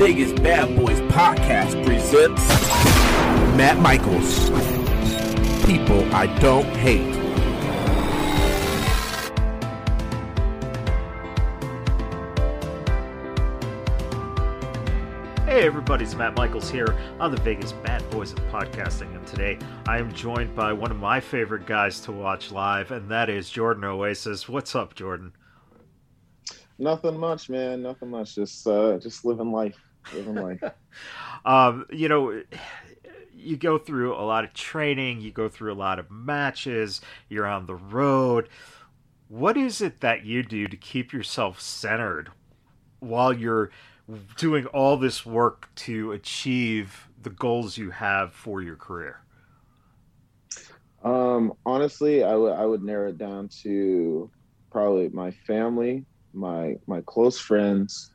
Vegas Badboyz podcast presents Matt Michaels. People I don't hate. Hey everybody, it's Matt Michaels here on the Vegas Badboyz of Podcasting, and today I am joined by one of my favorite guys to watch live, and that is Jordan Oasis. What's up, Jordan? Nothing much, man. Nothing much. Just uh, just living life, um, you know, you go through a lot of training, you go through a lot of matches, you're on the road. What is it that you do to keep yourself centered while you're doing all this work to achieve the goals you have for your career? Um, honestly, I would would narrow it down to probably my family, my my close friends,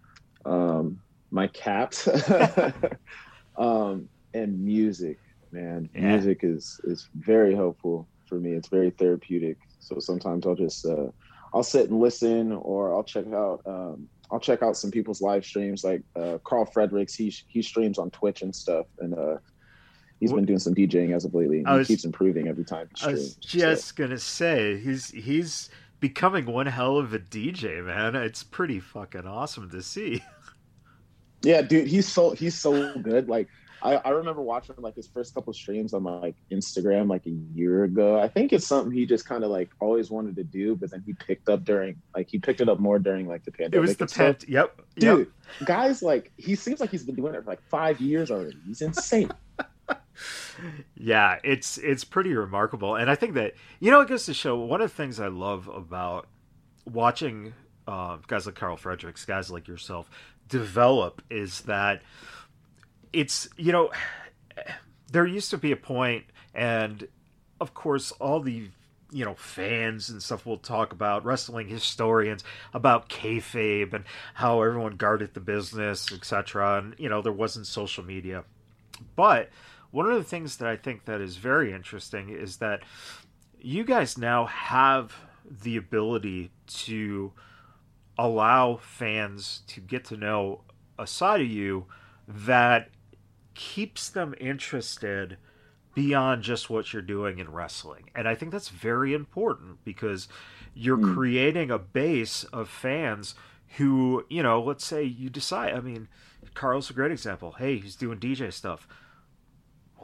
um, my cat, um, and music. Man, yeah. music is is very helpful for me. It's very therapeutic. So sometimes I'll just uh, I'll sit and listen, or I'll check out um, I'll check out some people's live streams, like uh, Karl Fredericks. He he streams on Twitch and stuff, and uh, he's been doing some DJing as of lately. he was, keeps improving every time. He streams, I was just so. gonna say he's he's becoming one hell of a DJ, man. It's pretty fucking awesome to see. Yeah, dude, he's so he's so good. Like I, I remember watching like his first couple streams on like Instagram like a year ago. I think it's something he just kind of like always wanted to do, but then he picked up during like he picked it up more during like the pandemic. It was the pet. Yep, dude. Yep. Guys, like he seems like he's been doing it for like five years already. He's insane. yeah, it's it's pretty remarkable, and I think that you know it goes to show one of the things I love about watching uh, guys like Karl Fredericks, guys like yourself, develop is that it's you know there used to be a point and of course all the you know fans and stuff will talk about wrestling historians about kayfabe and how everyone guarded the business etc and you know there wasn't social media. But one of the things that i think that is very interesting is that you guys now have the ability to allow fans to get to know a side of you that keeps them interested beyond just what you're doing in wrestling. And I think that's very important because you're mm. creating a base of fans who, you know, let's say you decide, I mean, Karl's a great example. Hey, he's doing DJ stuff.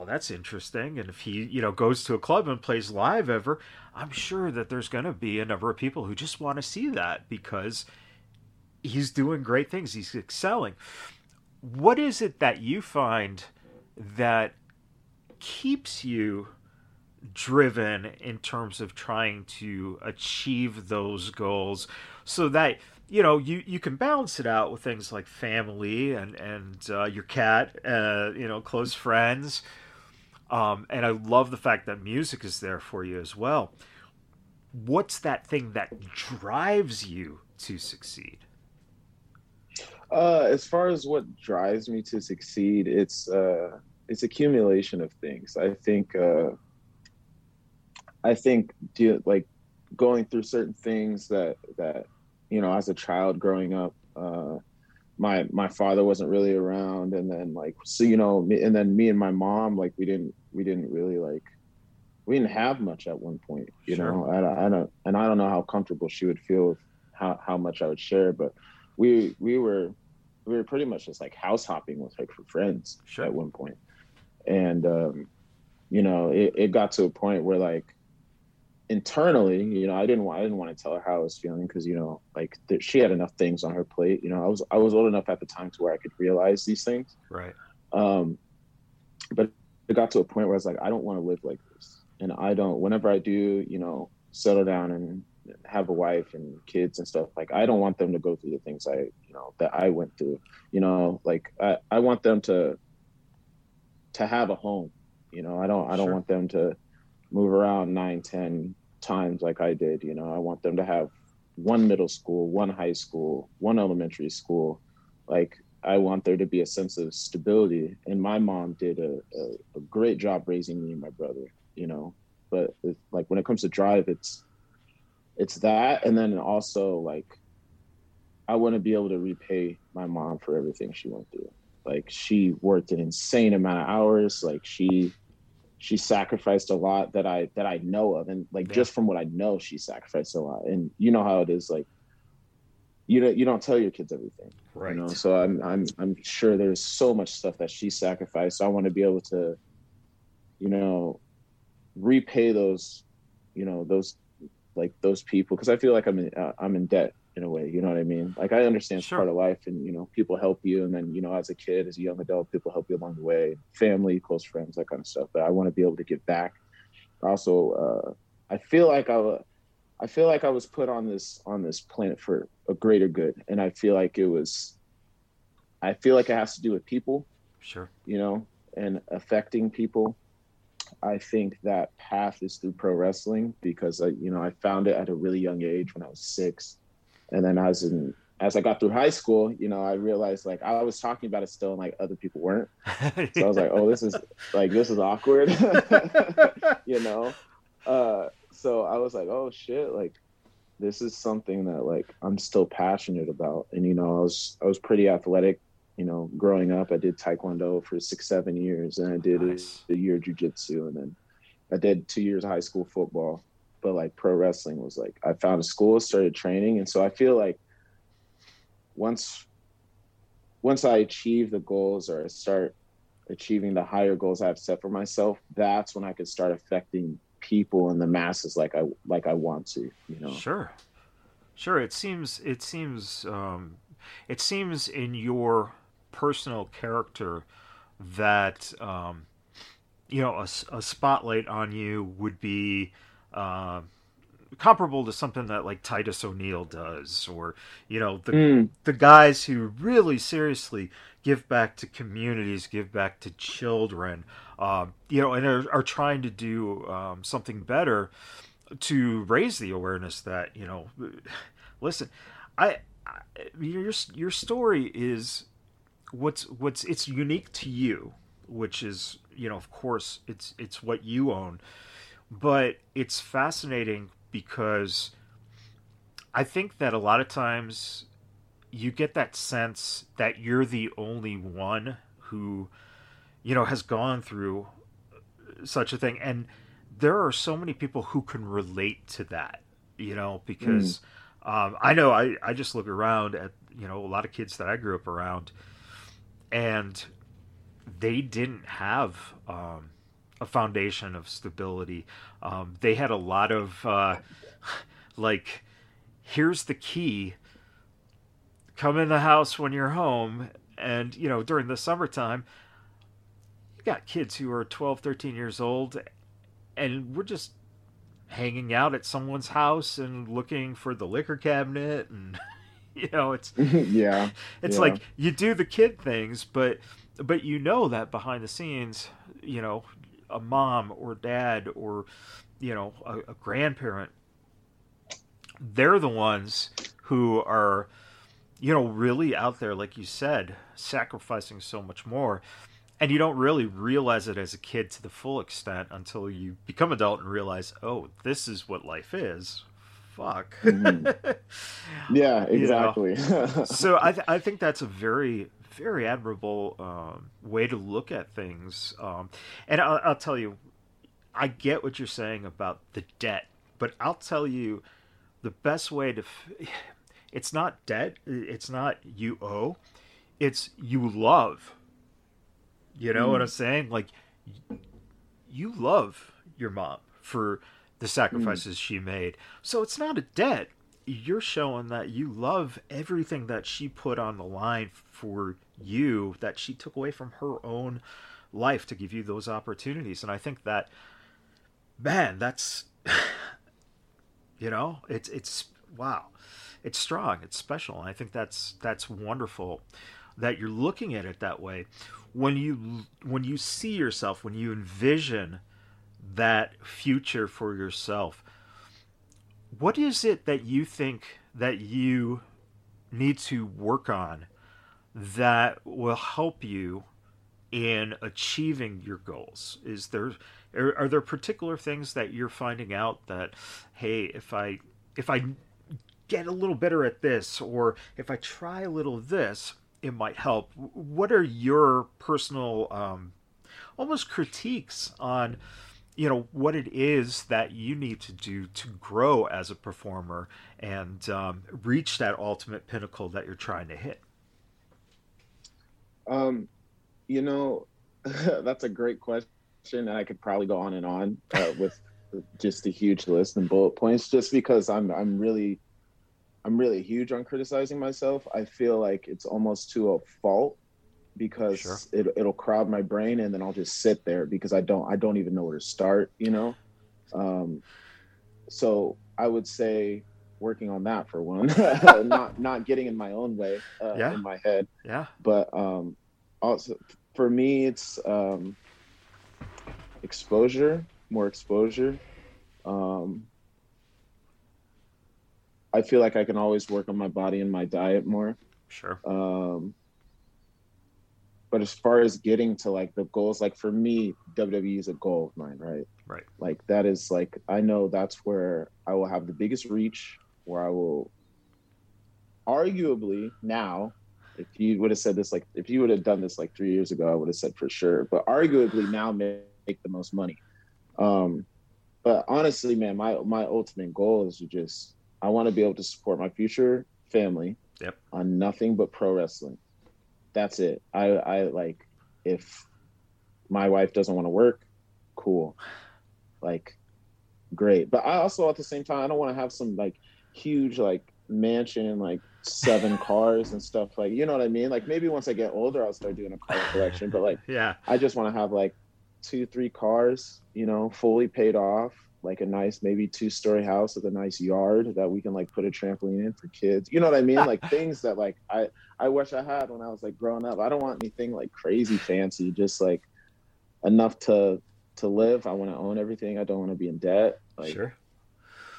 Well, that's interesting. And if he, you know, goes to a club and plays live ever, I'm sure that there's going to be a number of people who just want to see that because he's doing great things. He's excelling what is it that you find that keeps you driven in terms of trying to achieve those goals so that you know you, you can balance it out with things like family and and uh, your cat uh, you know close friends um, and i love the fact that music is there for you as well what's that thing that drives you to succeed uh, as far as what drives me to succeed, it's uh, it's accumulation of things. I think uh, I think do, like going through certain things that that you know as a child growing up. My my father wasn't really around, and then like so you know, and then me and my mom like we didn't we didn't really like we didn't have much at one point. You sure. know, I, I don't and I don't know how comfortable she would feel with how how much I would share, but we we were we were pretty much just like house hopping with like for friends sure. at one. And um, you know, it, it got to a point where like internally, you know, I didn't want I didn't want to tell her how I was feeling because you know, like th- she had enough things on her plate. You know, I was I was old enough at the time to where I could realize these things. Right. Um, but it got to a point where I was like, I don't want to live like this, and I don't. Whenever I do, you know, settle down and have a wife and kids and stuff like i don't want them to go through the things i you know that i went through you know like i, I want them to to have a home you know i don't i don't sure. want them to move around nine ten times like i did you know i want them to have one middle school one high school one elementary school. Like i want there to be a sense of stability. And my mom did a, a, a great job raising me and my brother you know. But like when it comes to drive it's it's that. And then also like i want to be able to repay my mom for everything she went through. Like she worked an insane amount of hours. Like she she sacrificed a lot that I that I know of, and like yeah. just from what I know, she sacrificed a lot. And you know how it is, like you don't you don't tell your kids everything, right? You know, so I'm I'm I'm sure there's so much stuff that she sacrificed. So I want to be able to, you know, repay those, you know, those like those people because I feel like I'm in, uh, I'm in debt in a way. You know what I mean? Like I understand it's part of life, and you know, people help you, and then you know, as a kid, as a young adult, people help you along the way, family, close friends, that kind of stuff. But I want to be able to give back. Also, uh, I feel like I, I feel like I was put on this on this planet for a greater good, and I feel like it was. I feel like it has to do with people. Sure. You know, and affecting people. I think that path is through pro wrestling because I, you know, I found it at a really young age when I was six and then as in as I got through high school, you know, I realized like I was talking about it still, and like other people weren't. So I was like, oh, this is like this is awkward, you know. Uh, so I was like, oh shit, like this is something that like I'm still passionate about, and you know, I was I was pretty athletic, you know, growing up. I did taekwondo for six seven years, and I did nice. a, a year jujitsu, and then I did two years of high school football but like pro wrestling was like I found a school, started training, and so I feel like once once I achieve the goals or I start achieving the higher goals I've set for myself, that's when I could start affecting people and the masses like I like I want to, you know. Sure. Sure, it seems it seems um it seems in your personal character that um you know a, a spotlight on you would be uh, comparable to something that like Titus O'Neil does, or you know the mm. the guys who really seriously give back to communities, give back to children, um, you know, and are, are trying to do um, something better to raise the awareness that you know, listen, I, I your your story is what's what's it's unique to you, which is you know of course it's it's what you own but it's fascinating because I think that a lot of times you get that sense that you're the only one who, you know, has gone through such a thing. And there are so many people who can relate to that, you know, because mm. um, I know I, I just look around at, you know, a lot of kids that I grew up around and they didn't have um, a foundation of stability. Um, they had a lot of uh, like, here's the key. Come in the house when you're home, and you know during the summertime, you got kids who are 12, 13 years old, and we're just hanging out at someone's house and looking for the liquor cabinet and you know it's yeah it's yeah. like you do the kid things but but you know that behind the scenes you know a mom or dad or you know a, a grandparent they're the ones who are you know really out there like you said sacrificing so much more and you don't really realize it as a kid to the full extent until you become adult and realize oh this is what life is fuck mm-hmm. yeah exactly you know? so I, th- I think that's a very very admirable um, way to look at things. Um, and I'll, I'll, tell you, I get what you're saying about the debt, but I'll tell you the best way to. F- it's not debt. It's not you owe. It's you love. You know mm. what I'm saying? Like, you love your mom for the sacrifices mm. she made. So it's not a debt you're showing that you love everything that she put on the line for you that she took away from her own life to give you those opportunities. And i think that man that's you know it's it's wow it's strong it's special. And i think that's that's wonderful that you're looking at it that way. When you when you see yourself when you envision that future for yourself what is it that you think that you need to work on that will help you in achieving your goals is there are, are, there particular things that you're finding out that hey if i if i get a little better at this or if i try a little of this it might help. What are your personal, um, almost critiques on, you know, what it is that you need to do to grow as a performer and um, reach that ultimate pinnacle that you're trying to hit? Um, you know, that's a great question, and I could probably go on and on uh, with just a huge list and bullet points, just because I'm I'm really I'm really huge on criticizing myself. I feel like it's almost to a fault because sure. it, it'll crowd my brain and then I'll just sit there because I don't I don't even know where to start, you know. Um, so I would say working on that for one, not not getting in my own way uh, yeah. in my head. Yeah. But um, also for me, it's um, exposure, more exposure. Um, I feel like I can always work on my body and my diet more. Sure. Um, but as far as getting to like the goals, like for me, WWE is a goal of mine, right? Right. Like that is like I know that's where I will have the biggest reach, where I will arguably now, if you would have said this like if you would have done this like three years ago, I would have said for sure. But arguably now make the most money. Um, but honestly, man, my my ultimate goal is to just I want to be able to support my future family yep. on nothing but pro wrestling. That's it. I, I like if my wife doesn't want to work, cool. Like great. But I also at the same time I don't want to have some like huge like mansion like seven cars and stuff like you know what I mean? Like maybe once I get older I'll start doing a car collection. But like yeah, I just want to have like two, three cars, you know, fully paid off like a nice maybe two story house with a nice yard that we can like put a trampoline in for kids. You know what i mean? Like things that like i i wish i had when i was like growing up. I don't want anything like crazy fancy just like enough to to live. I want to own everything. I don't want to be in debt. Like sure.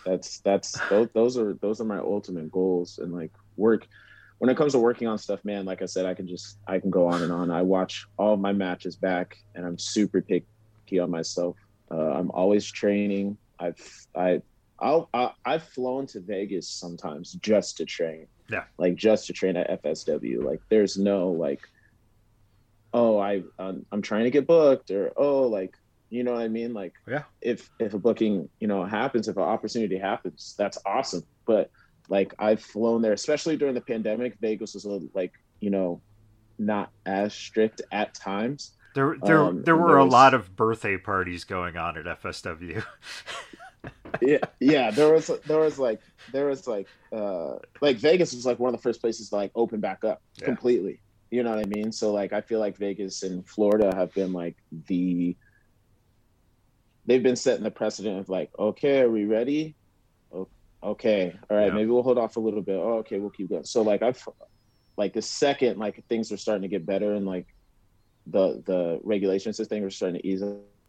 that's that's those, those are those are my ultimate goals and like work. When it comes to working on stuff man like i said i can just i can go on and on. I watch all my matches back and i'm super picky on myself uh, I'm always training. I've I I'll, I, I've flown to Vegas sometimes just to train. Yeah. Like just to train at FSW. Like there's no like, oh I I'm, I'm trying to get booked or oh like you know what I mean like yeah if if a booking you know happens if an opportunity happens that's awesome but like I've flown there especially during the pandemic Vegas was a little, like you know not as strict at times there, there, um, there were a lot of birthday parties going on at FSW. yeah, yeah. There was, there was like, there was like, uh, like Vegas was like one of the first places to like open back up yeah. completely. You know what I mean? So like, I feel like Vegas and Florida have been like the, they've been setting the precedent of like, okay, are we ready? Okay, all right, yeah. maybe we'll hold off a little bit. Oh, okay, we'll keep going. So like, I've, like the second like things are starting to get better and like the the regulations this thing were starting to ease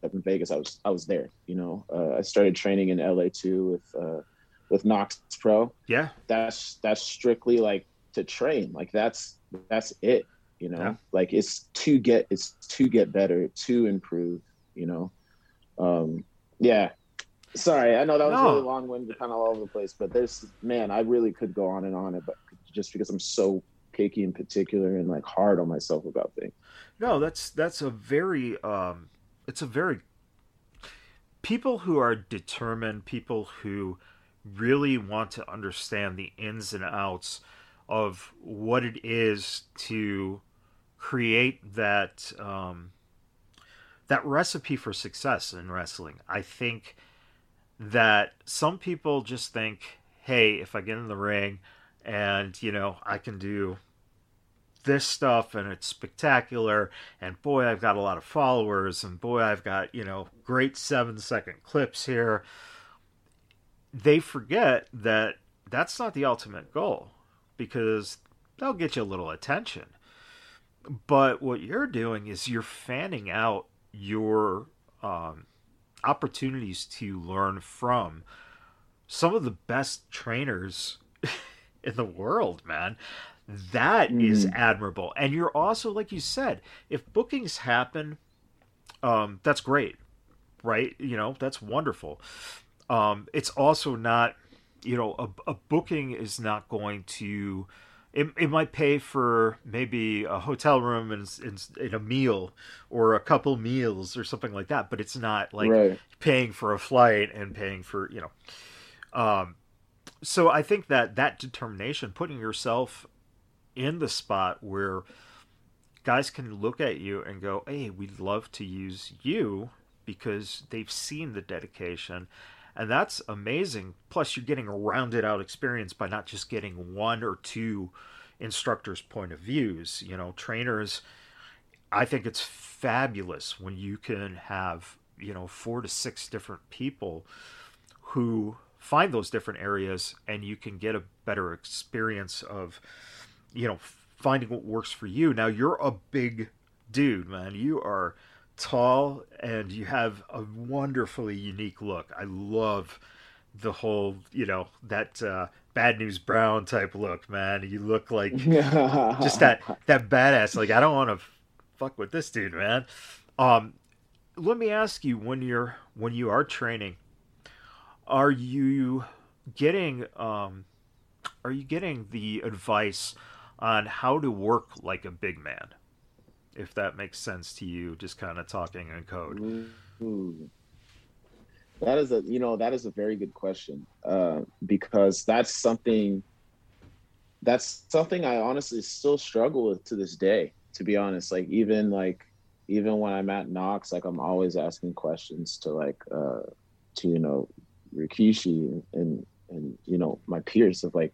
up in Vegas, I was I was there. You know, uh, I started training in LA too with uh, with Knokx Pro. Yeah, that's that's strictly like to train. Like that's that's it. You know, yeah. like it's to get it's to get better to improve. You know, um, yeah. Sorry, I know that was no. really long winded, kind of all over the place, but there's man, I really could go on and on, it but just because I'm so picky in particular and like hard on myself about things. No, that's that's a very um, it's a very people who are determined, people who really want to understand the ins and outs of what it is to create that um, that recipe for success in wrestling. I think that some people just think, "Hey, if I get in the ring and you know I can do this stuff and it's spectacular and boy i've got a lot of followers and boy i've got you know great seven second clips here. They forget that that's not the ultimate goal because they'll get you a little attention. But what you're doing is you're fanning out your um, opportunities to learn from some of the best trainers in the world man that mm. is admirable. And you're also, like you said, if bookings happen, um, that's great, right? You know, that's wonderful. Um, it's also not, you know, a, a booking is not going to it, it might pay for maybe a hotel room and, and, and, a meal or a couple meals or something like that but it's not like right. paying for a flight and paying for you know um, so i think that that determination putting yourself in the spot where guys can look at you and go hey we'd love to use you because they've seen the dedication and that's amazing. Plus, you're getting a rounded out experience by not just getting one or two instructors' point of views. You know, trainers, I think it's fabulous when you can have, you know, four to six different people who find those different areas and you can get a better experience of, you know, finding what works for you. Now, you're a big dude, man. You are tall and you have a wonderfully unique look. I love the whole, you know, that uh, bad news brown type look, man. You look like just that that badass. Like I don't want to fuck with this dude, man. Um, let me ask you when you're when you are training, are you getting um, are you getting the advice on how to work like a big man? if that makes sense to you, just kind of talking in code. Mm-hmm. That is a you know that is a very good question uh, because that's something that's something I honestly still struggle with to this day. To be honest, like even like even when I'm at Knokx, like I'm always asking questions to like uh, to you know Rikishi and and you know my peers of like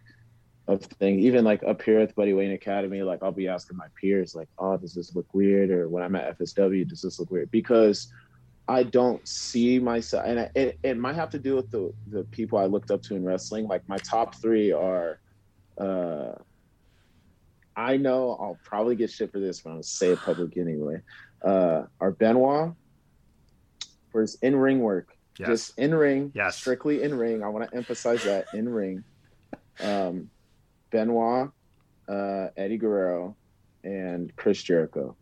of thing. Even like up here at the Buddy Wayne Academy, like I'll be asking my peers, like, "Oh, does this look weird?" Or when I'm at FSW, does this look weird? Because I don't see myself, and it, it might have to do with the the people I looked up to in wrestling. Like my top three are, uh, I know I'll probably get shit for this, but I'll say it public anyway. Uh, are Benoit for his in ring work, yes. just in ring, yes. strictly in ring. I want to emphasize that in ring. Um, Benoit, uh, Eddie Guerrero, and Chris Jericho.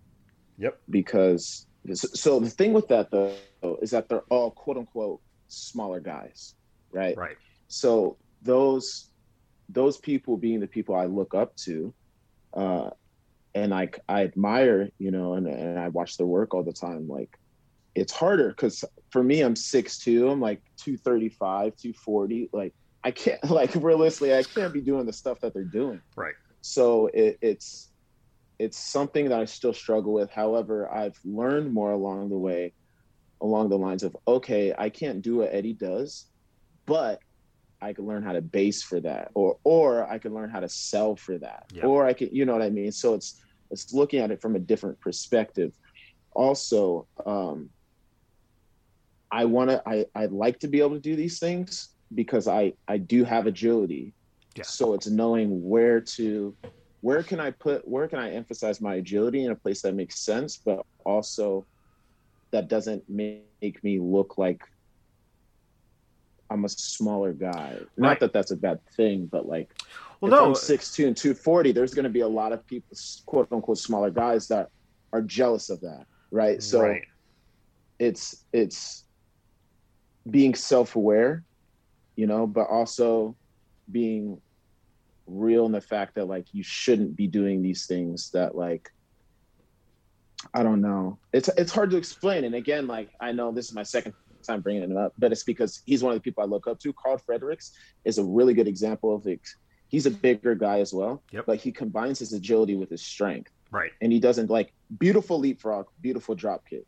Yep. Because so the thing with that though is that they're all quote unquote smaller guys, right? Right. So those those people being the people I look up to, uh, and I I admire, you know, and, and I watch their work all the time. Like it's harder because for me, I'm six two. I'm like 235, 240. Like I can't like realistically, I can't be doing the stuff that they're doing. Right. So it, it's it's something that I still struggle with. However, I've learned more along the way, along the lines of okay, I can't do what Eddie does, but I can learn how to base for that, or or I can learn how to sell for that, yep. or I can, you know what I mean. So it's it's looking at it from a different perspective. Also, um, I want to, I I'd like to be able to do these things, because I I do have agility. Yeah. So it's knowing where to where can I put where can I emphasize my agility in a place that makes sense, but also that doesn't make me look like I'm a smaller guy. Right. Not that that's a bad thing, but like well, if no. I'm six two and two forty, there's going to be a lot of people, quote unquote, smaller guys that are jealous of that, right? So right. it's it's being self aware you know, but also being real in the fact that like you shouldn't be doing these things that like I don't know. It's it's hard to explain. And again, like I know this is my second time bringing it up, but it's because he's one of the people I look up to. Karl Fredericks is a really good example of it. He's a bigger guy as well, yep. but he combines his agility with his strength. Right. And he doesn't like beautiful leapfrog, beautiful drop kick,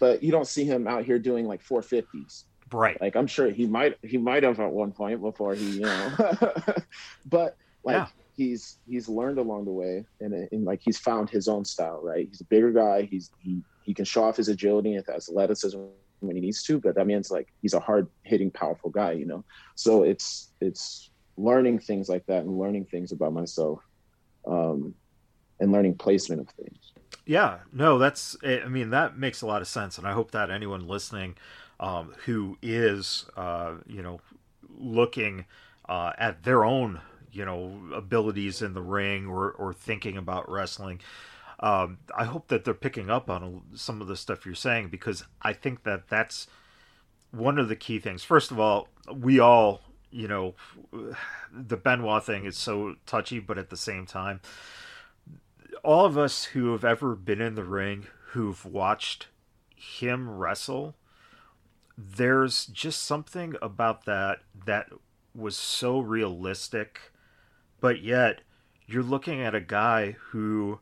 but you don't see him out here doing like 450s. Right. Like I'm sure he might he might have at one point before he, you know. but like yeah. he's he's learned along the way and, and like he's found his own style, right? He's a bigger guy. He's he he can show off his agility and athleticism when he needs to, but that means like he's a hard hitting, powerful guy, you know. So it's it's learning things like that and learning things about myself, um, and learning placement of things. Yeah, no, that's I mean that makes a lot of sense, and I hope that anyone listening um, who is, uh, you know, looking uh, at their own, you know, abilities in the ring or, or thinking about wrestling. Um, I hope that they're picking up on some of the stuff you're saying because I think that that's one of the key things. First of all, we all you know, the Benoit thing is so touchy, but at the same time, all of us who have ever been in the ring, who've watched him wrestle, there's just something about that that was so realistic, but yet you're looking at a guy who,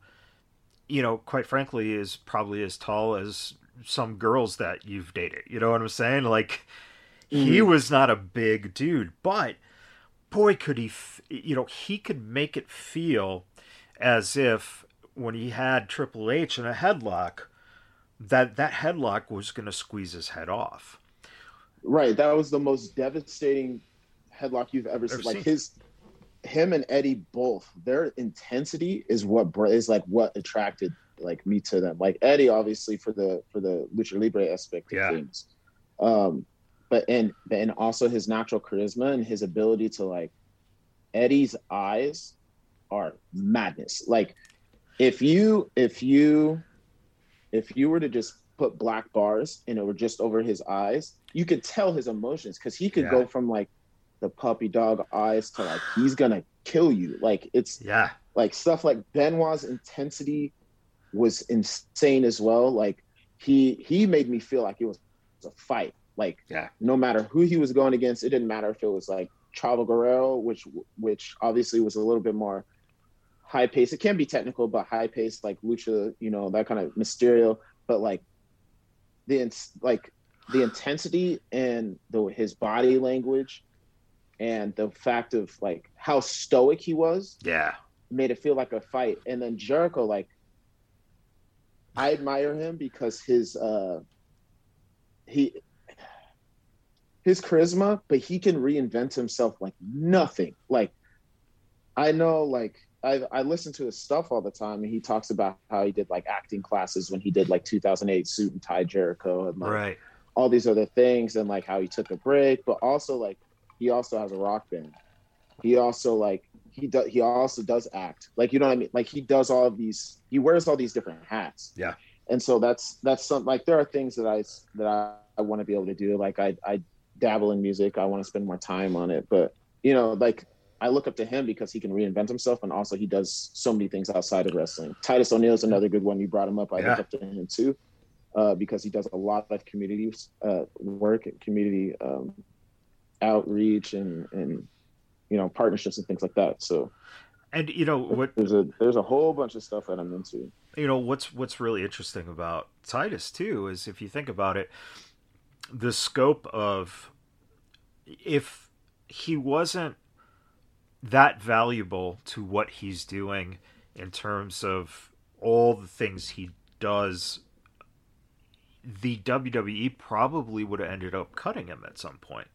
you know, quite frankly, is probably as tall as some girls that you've dated. You know what I'm saying? Like, mm-hmm. he was not a big dude, but boy, could he, f- you know, he could make it feel as if when he had Triple H in a headlock, that that headlock was going to squeeze his head off. Right. That was the most devastating headlock you've ever, ever seen. Like his, him and Eddie both, their intensity is what is like what attracted like me to them. Like Eddie, obviously for the for the lucha libre aspect of yeah. things, um, but and and also his natural charisma and his ability to like Eddie's eyes are madness. Like if you if you if you were to just put black bars and it were just over his eyes, you could tell his emotions because he could yeah. go from like the puppy dog eyes to like he's gonna kill you. Like it's yeah, like stuff like Benoit's intensity was insane as well. Like he he made me feel like it was a fight. Like yeah, no matter who he was going against, it didn't matter if it was like Chavo Guerrero, which which obviously was a little bit more high pace. It can be technical, but high pace like lucha, you know, that kind of Mysterio. But like the like the intensity and the his body language and the fact of like how stoic he was yeah. made it feel like a fight. And then jericho like i admire him because his uh he his charisma but he can reinvent himself like nothing. Like i know like I, I listen to his stuff all the time and he talks about how he did like acting classes when he did like 2008 suit and tie jericho and like right all these other things and like how he took a break, but also like he also has a rock band. He also like he does he also does act. Like you know what I mean? Like he does all of these he wears all these different hats. Yeah. And so that's that's some like there are things that I that I, I want to be able to do. Like I I dabble in music. I want to spend more time on it. But you know, like I look up to him because he can reinvent himself and also he does so many things outside of wrestling. Titus O'Neil is another good one. You brought him up. I yeah. look up to him too uh, because he does a lot of community uh, work and community um, outreach and and you know partnerships and things like that. So, and you know what? There's a there's a whole bunch of stuff that I'm into. You know what's what's really interesting about Titus too is if you think about it, the scope of if he wasn't that valuable to what he's doing in terms of all the things he does the WWE probably would have ended up cutting him at some point.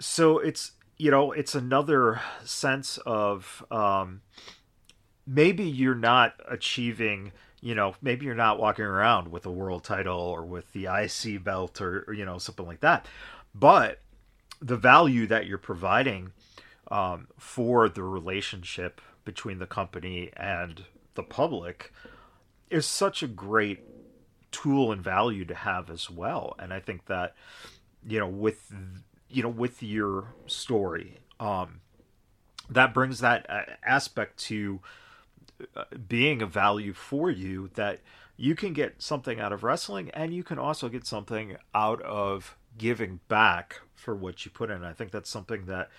So it's you know it's another sense of um, maybe you're not achieving you know maybe you're not walking around with a world title or with the IC belt or, or you know something like that, but the value that you're providing um, for the relationship between the company and the public is such a great tool and value to have as well. And I think that you know with you know with your story, um, that brings that uh, aspect to uh, being a value for you that you can get something out of wrestling and you can also get something out of giving back for what you put in. I think that's something that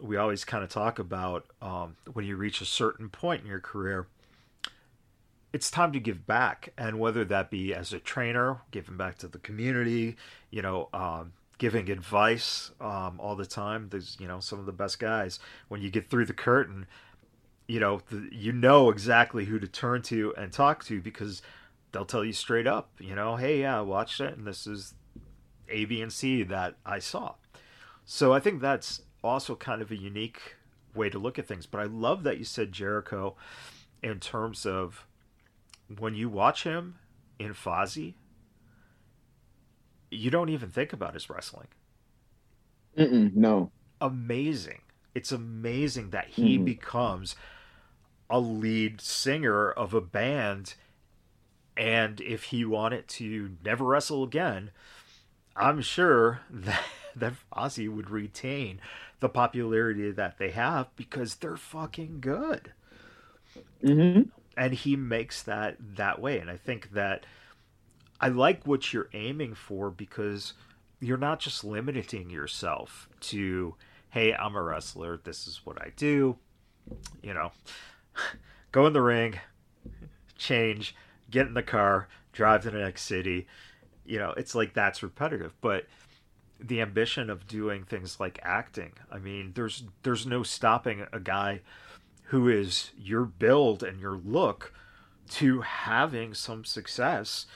we always kind of talk about um, when you reach a certain point in your career it's time to give back. And whether that be as a trainer giving back to the community you know um, giving advice um, all the time there's you know some of the best guys. When you get through the curtain you know the, you know exactly who to turn to and talk to because they'll tell you straight up you know hey yeah i watched it and this is a b and c that i saw. So i think that's also kind of a unique way to look at things but i love that you said jericho in terms of when you watch him in Fozzy, you don't even think about his wrestling. Mm-mm, no. Amazing. It's amazing that he mm. becomes a lead singer of a band. And if he wanted to never wrestle again, I'm sure that that Fozzy would retain the popularity that they have because they're fucking good. Mm-hmm. And he makes that that way. And I think that I like what you're aiming for because you're not just limiting yourself to, hey, I'm a wrestler, this is what I do. You know, go in the ring, change, get in the car, drive to the next city. You know, it's like that's repetitive. But the ambition of doing things like acting, I mean, there's there's no stopping a guy who is your build and your look to having some success,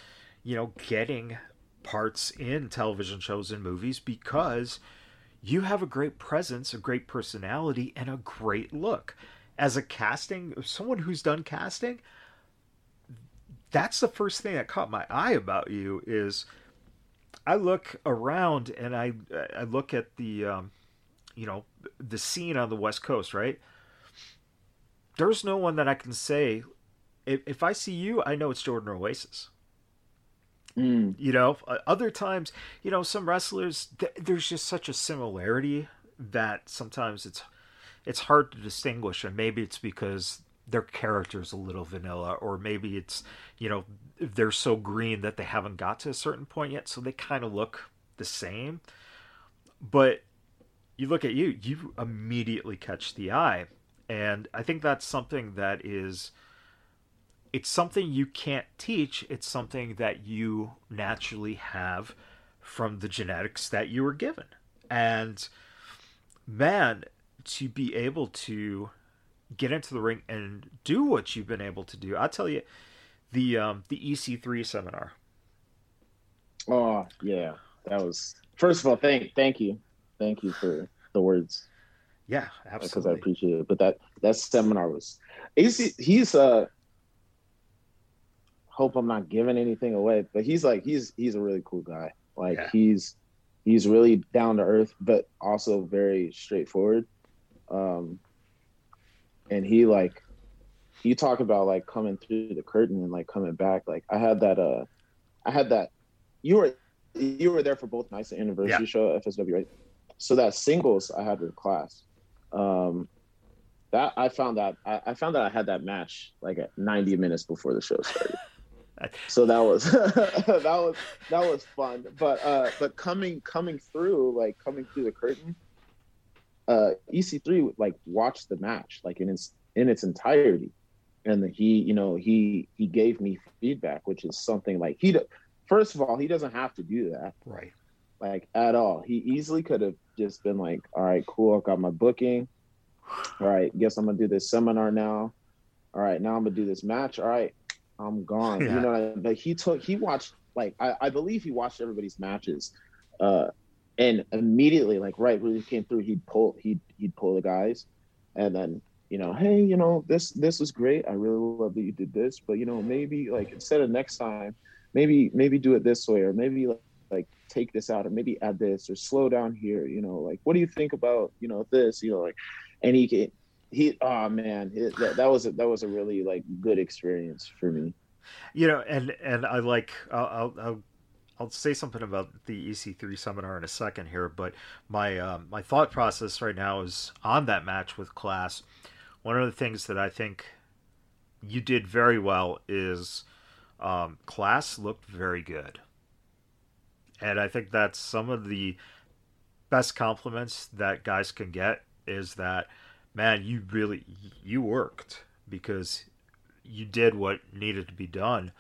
you know, getting parts in television shows and movies because you have a great presence, a great personality, and a great look. As a casting, someone who's done casting, that's the first thing that caught my eye about you is I look around and I I look at the um, you know the scene on the West Coast, right? There's no one that I can say if, if I see you, I know it's Jordan Oasis. Mm. You know, other times, you know, some wrestlers th- there's just such a similarity that sometimes it's it's hard to distinguish, and maybe it's because their character's a little vanilla, or maybe it's you know they're so green that they haven't got to a certain point yet, so they kind of look the same. But you look at you, you immediately catch the eye, and I think that's something that is it's something you can't teach. It's something that you naturally have from the genetics that you were given. And man, to be able to get into the ring and do what you've been able to do, I tell you, the um, the EC3 seminar. Oh yeah, that was. First of all, thank thank you, thank you for the words. Yeah, absolutely. Because. I appreciate it. But that that seminar was. He's he's uh hope I'm not giving anything away, but he's like he's he's a really cool guy. Like Yeah. he's he's really down to earth, but also very straightforward. Um, and he like you talk about like coming through the curtain and like coming back. Like I had that uh, I had that. You were you were there for both nights of anniversary Yeah. show at FSW, right? So that singles I had with class. Um, that I found that I, I found that I had that match like at 90 minutes before the show started. so that was that was that was fun. But uh, but coming coming through like coming through the curtain, uh, EC3 like watched the match like in its in its entirety, and he you know he he gave me feedback, which is something like he. First of all, he doesn't have to do that right. like at all. He easily could have just been like, "All right, cool, I got my booking. All right, guess I'm gonna do this seminar now. All right, now I'm gonna do this match. All right, I'm gone." Yeah. You know, I mean? but he took he watched like I, I believe he watched everybody's matches, uh, and immediately like right when he came through, he'd pull he'd he'd pull the guys, and then you know, hey, you know, this this was great. I really love that you did this, but you know, maybe like instead of next time, maybe maybe do it this way, or maybe like like take this out or maybe add this or slow down here you know like what do you think about you know this you know like and he he oh man it, that, that was a, that was a really like good experience for me You know, and and I like I'll I'll, I'll I'll say something about the EC3 seminar in a second here, but my um, my thought process right now is on that match with class. One of the things that I think you did very well is um, class looked very good, and I think that's some of the best compliments that guys can get is that man you really you worked because you did what needed to be done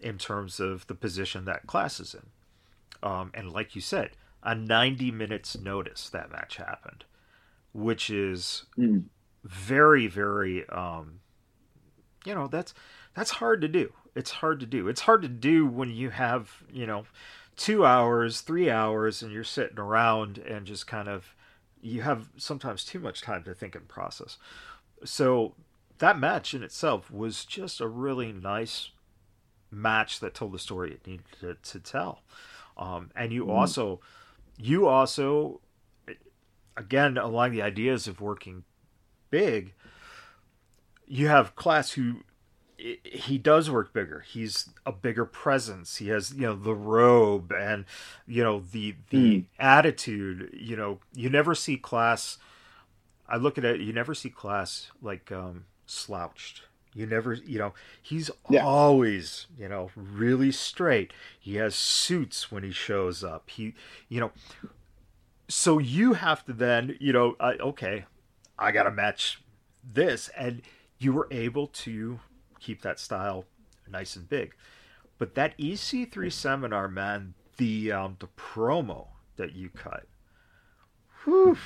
in terms of the position that class is in. Um, and like you said, a 90 minutes notice that match happened, which is Mm. Very, very, um, you know, that's that's hard to do. It's hard to do. It's hard to do when you have, you know, two hours, three hours, and you're sitting around and just kind of, you have sometimes too much time to think and process. So that match in itself was just a really nice match that told the story it needed to, to tell. Um, and you Mhm. also, you also, again, along the ideas of working big, you have class who he does work bigger. He's a bigger presence. He has, you know, the robe and, you know, the the mm. attitude. You know, you never see class. I look at it. You never see class like um, slouched. You never, you know, he's yeah. always, you know, really straight. He has suits when he shows up. He, you know, so you have to then, you know, I, okay, I got to match this, and you were able to keep that style nice and big. But that EC3 seminar, man, the um, the promo that you cut, whew,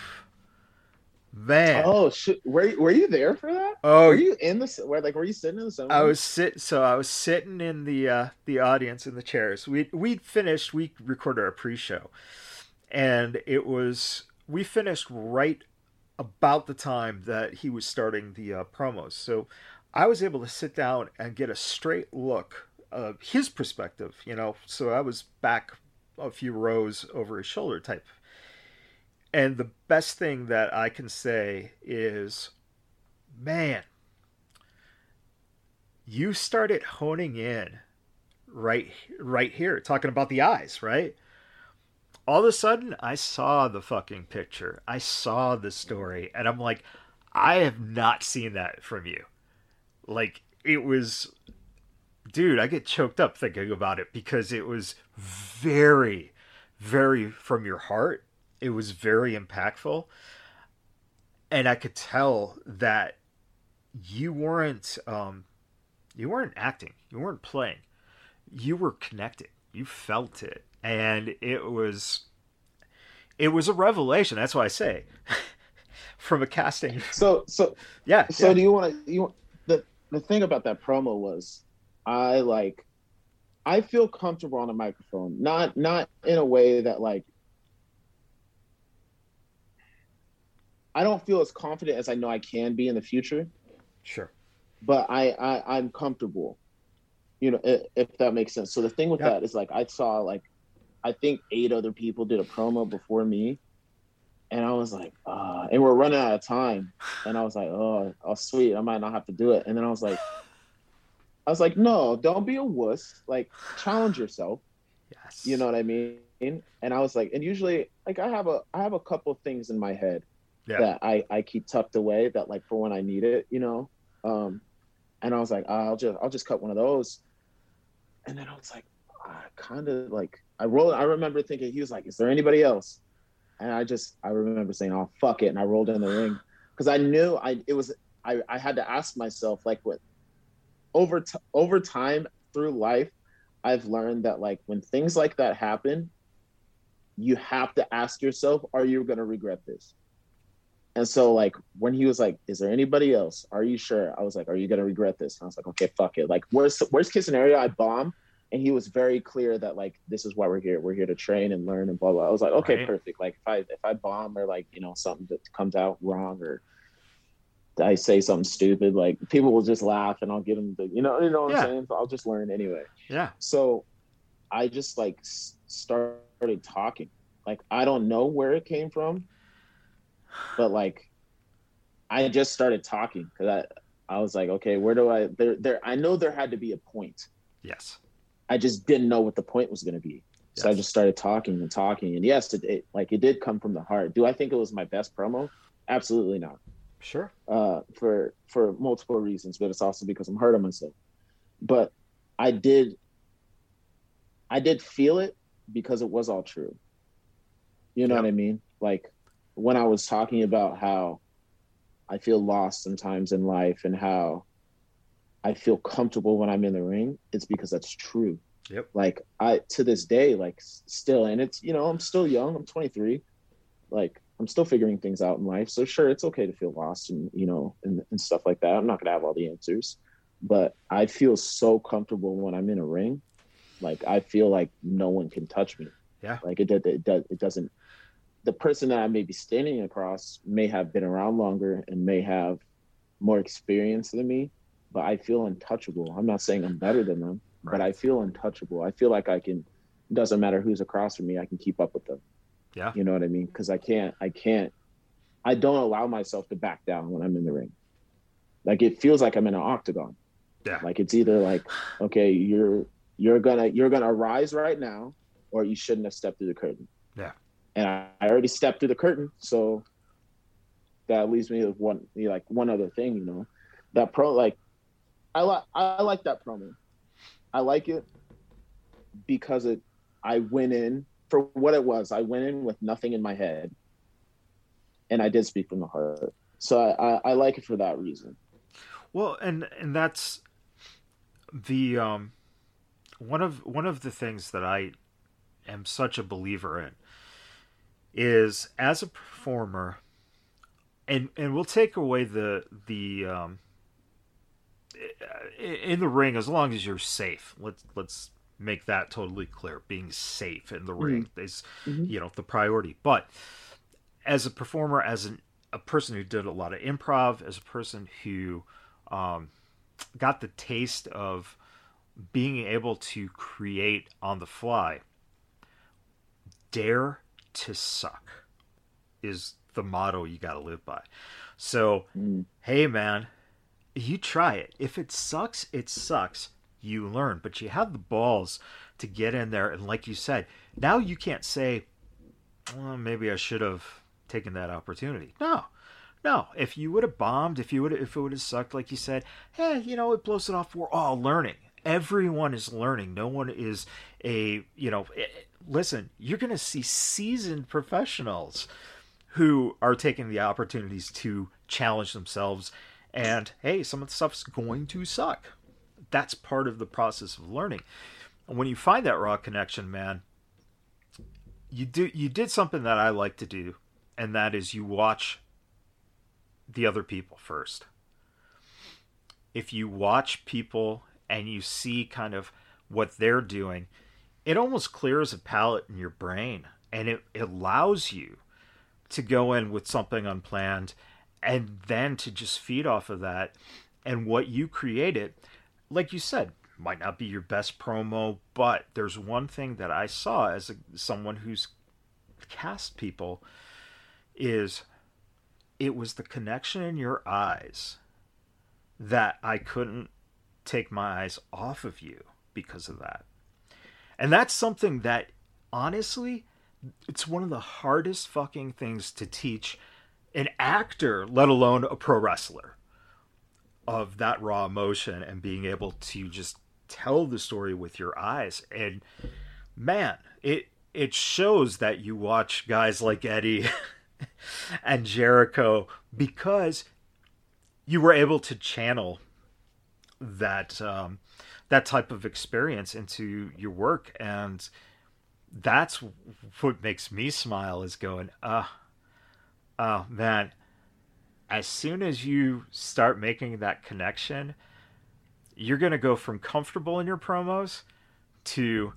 man. Oh, were were you there for that? Oh, were you in the where like were you sitting in the seminar? I was sit so I was sitting in the uh, the audience in the chairs. We we finished. We recorded our pre-show, and it was we finished right about the time that he was starting the uh, promos. So I was able to sit down and get a straight look of his perspective, you know. So I was back a few rows over his shoulder type. And the best thing that I can say is, man, you started honing in right right here talking about the eyes, right? All of a sudden I saw the fucking picture. I saw the story and I'm like I have not seen that from you. Like it was dude, I get choked up thinking about it because it was very very from your heart. It was very impactful. And I could tell that you weren't um you weren't acting. You weren't playing. You were connected. You felt it. And it was it was a revelation. That's why I say from a casting. So so yeah. So yeah. do you want to you the the thing about that promo was I like I feel comfortable on a microphone. Not not in a way that like I don't feel as confident as I know I can be in the future. Sure. But I, I I'm comfortable. You know, if, if that makes sense. So the thing with that is like I saw like I think eight other people did a promo before me and I was like, uh, and we're running out of time. And I was like, oh, oh, sweet, I might not have to do it. And then I was like, I was like, no, don't be a wuss. Like, challenge yourself. Yes. You know what I mean? And I was like, and usually, like, I have a, I have a couple things in my head yeah. that I, I keep tucked away that, like, for when I need it, you know. Um, and I was like, I'll just, I'll just cut one of those. And then I was like, I kind of like, I rolled. I remember thinking, he was like, is there anybody else? and I just I remember saying, "Oh fuck it," and I rolled in the ring because I knew I it was I I had to ask myself like what over t- over time through life I've learned that like when things like that happen, you have to ask yourself, "Are you gonna regret this?" And so like when he was like, "Is there anybody else? Are you sure?" I was like, "Are you gonna regret this?" And I was like, "Okay, fuck it." Like worst worst case scenario, I bomb and he was very clear that like this is why we're here we're here to train and learn and blah blah. I was like okay right. perfect. Like if i if i bomb or like you know something that comes out wrong or i say something stupid like people will just laugh and i'll give them the you know you know what yeah. i'm saying? So i'll just learn anyway. Yeah. So i just like started talking. Like i don't know where it came from but like i just started talking because i i was like okay where do i there there i know there had to be a point. Yes I just didn't know what the point was going to be. Yes. So I just started talking and talking. And yes, it, it, like it did come from the heart. Do I think it was my best promo? Absolutely not. Sure. Uh, for for multiple reasons, but it's also because I'm hard on myself. But I did I did feel it because it was all true. You know yep. what I mean? Like when I was talking about how I feel lost sometimes in life and how I feel comfortable when I'm in the ring, it's because that's true. Yep. Like I to this day, like still, and it's you know I'm still young. I'm 23. Like I'm still figuring things out in life. So sure, it's okay to feel lost and you know and, and stuff like that. I'm not gonna have all the answers, but I feel so comfortable when I'm in a ring. Like I feel like no one can touch me. Yeah. Like it, it, it does it doesn't. The person that I may be standing across may have been around longer and may have more experience than me, but I feel untouchable. I'm not saying I'm better than them, right. but I feel untouchable. I feel like I can. Doesn't matter who's across from me, I can keep up with them. Yeah, you know what I mean? Because I can't. I can't. I don't allow myself to back down when I'm in the ring. Like it feels like I'm in an octagon. Yeah. Like it's either like, okay, you're you're gonna you're gonna rise right now, or you shouldn't have stepped through the curtain. Yeah. And I, I already stepped through the curtain, so that leaves me with one like one other thing, you know. That pro like I like I like that promo. I like it because it I went in for what it was. I went in with nothing in my head. And I did speak from the heart. So I, I, I like it for that reason. Well, and and that's the um one of one of the things that I am such a believer in is as a performer and and we'll take away the the um in the ring as long as you're safe. Let's let's make that totally clear. Being safe in the ring is Mhm. you know the priority. But as a performer, as an, a person who did a lot of improv, as a person who um, got the taste of being able to create on the fly, dare to suck is the motto you got to live by. So, Mm. hey man, you try it. If it sucks, it sucks. You learn, but you have the balls to get in there and like you said, now you can't say, well, maybe I should have taken that opportunity. No. No, if you would have bombed, if you would if it would have sucked like you said, hey, you know, it blows it off. We're all learning. Everyone is learning. No one is a, you know, eh, listen, you're going to see seasoned professionals who are taking the opportunities to challenge themselves and hey, some of the stuff's going to suck. That's part of the process of learning. And when you find that raw connection, man, you do you did something that I like to do, and that is you watch the other people first. If you watch people and you see kind of what they're doing, it almost clears a palette in your brain and it, it allows you to go in with something unplanned and then to just feed off of that and what you created like you said might not be your best promo but there's one thing that i saw as a, someone who's cast people is it was the connection in your eyes that i couldn't take my eyes off of you because of that. And that's something that honestly it's one of the hardest fucking things to teach an actor, let alone a pro wrestler, of that raw emotion and being able to just tell the story with your eyes. And man, it it shows that you watch guys like Eddie and Jericho because you were able to channel that um, that type of experience into your work and that's what makes me smile is going uh oh man as soon as you start making that connection you're going to go from comfortable in your promos to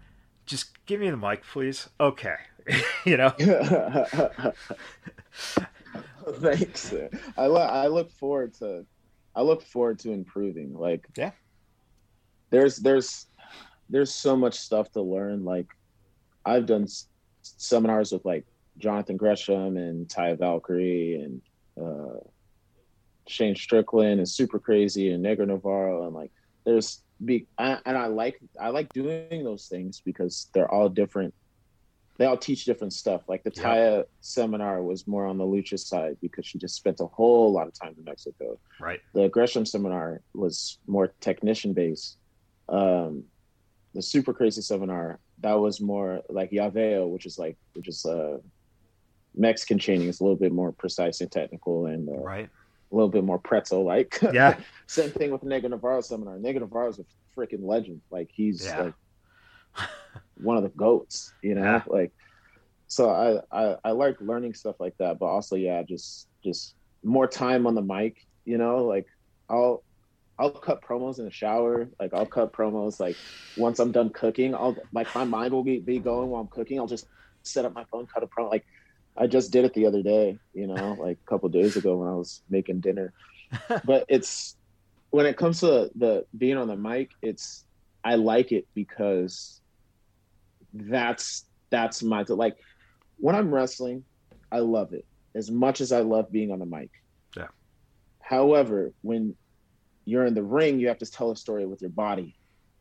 just give me the mic please okay you know Thanks. I look I look forward to I look forward to improving. Like Yeah. There's there's there's so much stuff to learn. Like I've done s- seminars with like Jonathan Gresham and Taya Valkyrie and uh, Shane Strickland and Super Crazy and Negro Navarro and like there's be I, and I like I like doing those things because they're all different. They all teach different stuff. Like the Yeah. Taya seminar was more on the lucha side because she just spent a whole lot of time in Mexico. right The Gresham seminar was more technician based. Um, the Super Crazy seminar that was more like llaveo, which is like which is uh, Mexican chaining. is a little bit more precise and technical and uh, right a little bit more pretzel like. yeah Same thing with Negro Navarro seminar. Negro is a freaking legend. Like he's Yeah. like one of the goats, you know. Yeah. Like so I, I I like learning stuff like that, but also yeah, just just more time on the mic, you know, like I'll I'll cut promos in the shower. Like I'll cut promos like once I'm done cooking, I'll like my mind will be, be going while I'm cooking. I'll just set up my phone, cut a promo. Like I just did it the other day, you know, like a couple days ago when I was making dinner. but it's when it comes to the being on the mic, it's I like it because that's that's my like when I'm wrestling, I love it as much as I love being on the mic. Yeah. However, when you're in the ring, you have to tell a story with your body.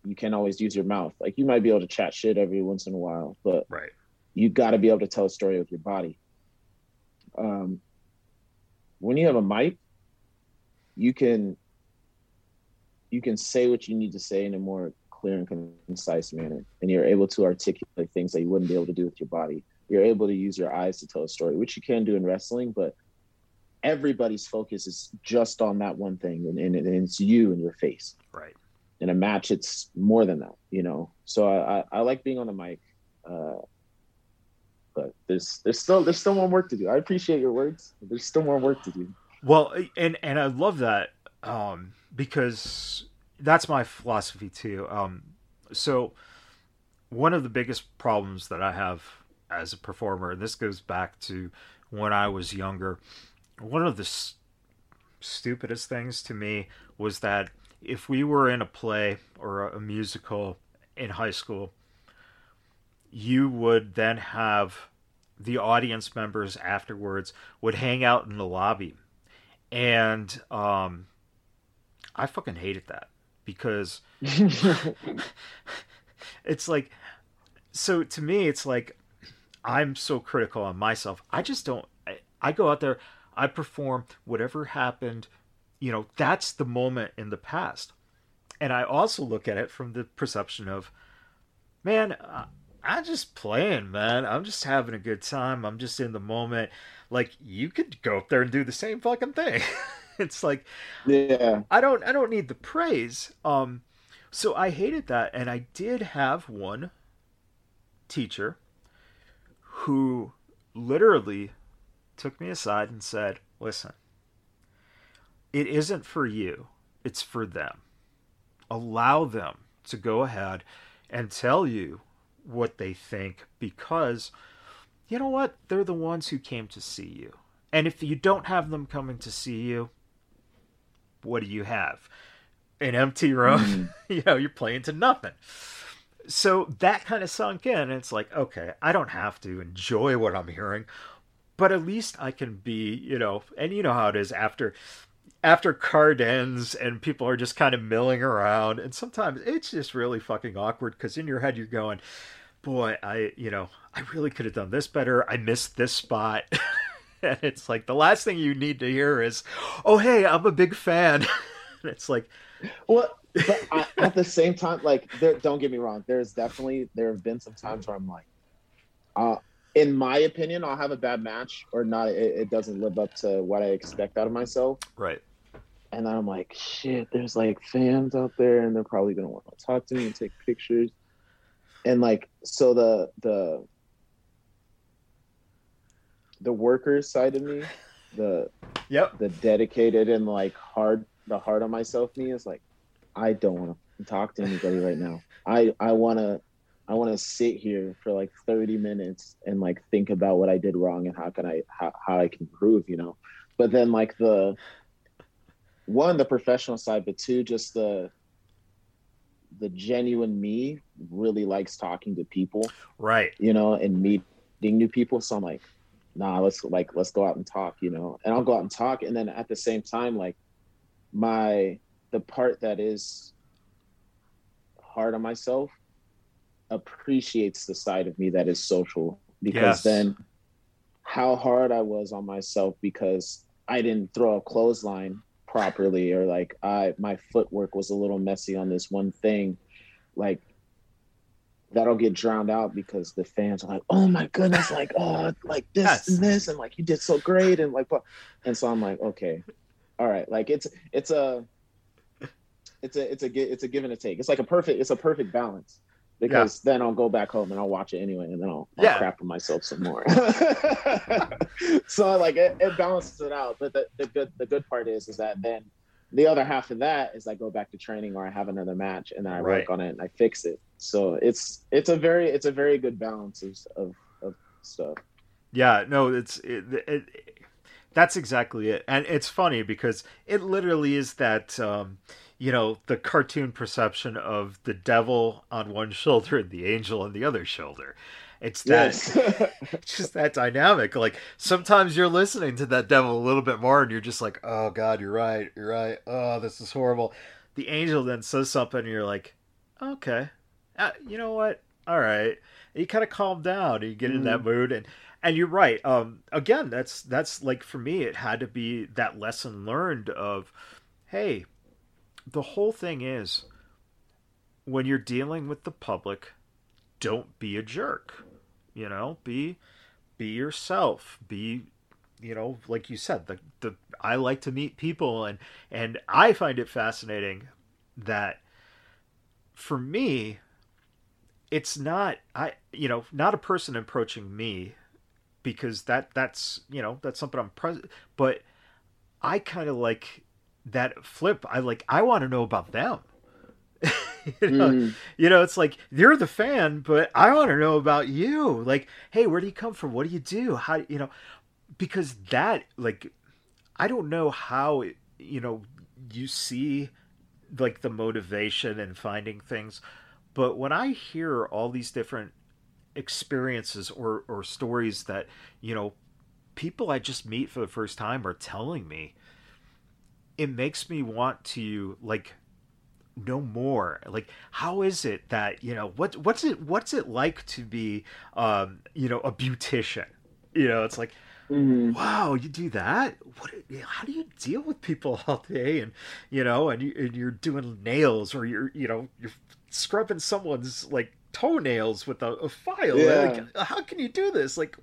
You can't always use your mouth. Like you might be able to chat shit every once in a while, but Right. You got to be able to tell a story with your body. Um, when you have a mic, you can you can say what you need to say in a more clear and concise manner, and you're able to articulate things that you wouldn't be able to do with your body. You're able to use your eyes to tell a story, which you can do in wrestling, but everybody's focus is just on that one thing, and, and, and it's you and your face Right. in a match it's more than that you know so i i, I like being on the mic uh but there's there's still there's still more work to do. I appreciate your words. There's still more work to do. Well, and and I love that um, because that's my philosophy too. Um, so one of the biggest problems that I have as a performer, and this goes back to when I was younger, one of the s- stupidest things to me was that if we were in a play or a musical in high school, you would then have the audience members afterwards would hang out in the lobby. And um i fucking hated that because it's like so to me it's like i'm so critical on myself. I just don't I, I go out there i perform whatever happened you know that's the moment in the past. And i also look at it from the perception of man uh, i'm just playing man i'm just having a good time i'm just in the moment like you could go up there and do the same fucking thing it's like yeah I don't I don't need the praise. Um so I hated that and I did have one teacher who literally took me aside and said, "Listen, it isn't for you. It's for them. Allow them to go ahead and tell you what they think because you know what? They're the ones who came to see you. And if you don't have them coming to see you, what do you have? An empty room. Hmm. you know, you're playing to nothing. So that kind of sunk in. And it's like, okay, I don't have to enjoy what I'm hearing, but at least I can be, you know, and you know how it is after after card ends and people are just kind of milling around and sometimes it's just really fucking awkward because in your head you're going boy i you know i really could have done this better. I missed this spot. And it's like the last thing you need to hear is oh hey i'm a big fan. And it's like well but I, at the same time like there, don't get me wrong. There's definitely there have been some times where i'm like uh in my opinion i'll have a bad match or not it, it doesn't live up to what i expect out of myself. Right. And I'm like, shit, there's like fans out there and they're probably gonna want to talk to me and take pictures. And like so the the the workers side of me, the yep the dedicated and like hard the hard on myself me is like, I don't want to talk to anybody right now. I I wanna I wanna sit here for like 30 minutes and like think about what I did wrong and how can I how, how I can improve, you know. But then like the one the professional side but two just the the genuine me really likes talking to people right. you know and meeting new people. So i'm like nah let's like let's go out and talk you know. And i'll go out and talk and then at the same time like my the part that is hard on myself appreciates the side of me that is social. Because Yes. then how hard i was on myself because i didn't throw a clothesline properly or like I my footwork was a little messy on this one thing, like that'll get drowned out because the fans are like, "Oh my goodness, like oh like this Yes. and this and like you did so great and like what," and so I'm like, okay, all right, like it's it's a it's a it's a it's a give and a take. It's like a perfect it's a perfect balance because then I'll go back home and I'll watch it anyway and then I'll, I'll Yeah. crap on myself some more. so like it, it balances it out. But the, the good the good part is is that then the other half of that is I go back to training or I have another match and then I Right. work on it and I fix it. So it's it's a very it's a very good balance of of, of stuff. Yeah, no, it's it, it, that's exactly it, and it's funny because it literally is that um, you know the cartoon perception of the devil on one shoulder and the angel on the other shoulder, it's that yes. it's just that dynamic like sometimes you're listening to that devil a little bit more and you're just like oh god you're right you're right oh this is horrible the angel then says something and you're like okay uh, you know what all right and you kind of calm down and you get mm-hmm. in that mm-hmm. mood and and you're right um again that's that's like for me it had to be that lesson learned of hey the whole thing is when you're dealing with the public don't be a jerk you know? Be be yourself. Be you know like you said the the I like to meet people and and I find it fascinating that for me it's not I you know not a person approaching me because that that's you know that's something I'm present but I kind of like that flip I like I want to know about them. You, know, mm. you know it's like you're the fan but I want to know about you. Like hey where do you come from? What do you do? How you know because that like I don't know how you know you see like the motivation and finding things but when I hear all these different experiences or, or stories that, you know, people I just meet for the first time are telling me, it makes me want to like know more like how is it that you know what what's it what's it like to be um you know a beautician you know it's like mm-hmm. wow you do that what how do you deal with people all day and you know and, you, and you're doing nails or you're you know you're scrubbing someone's like toenails with a, a file. Yeah. Like, how can you do this? Like,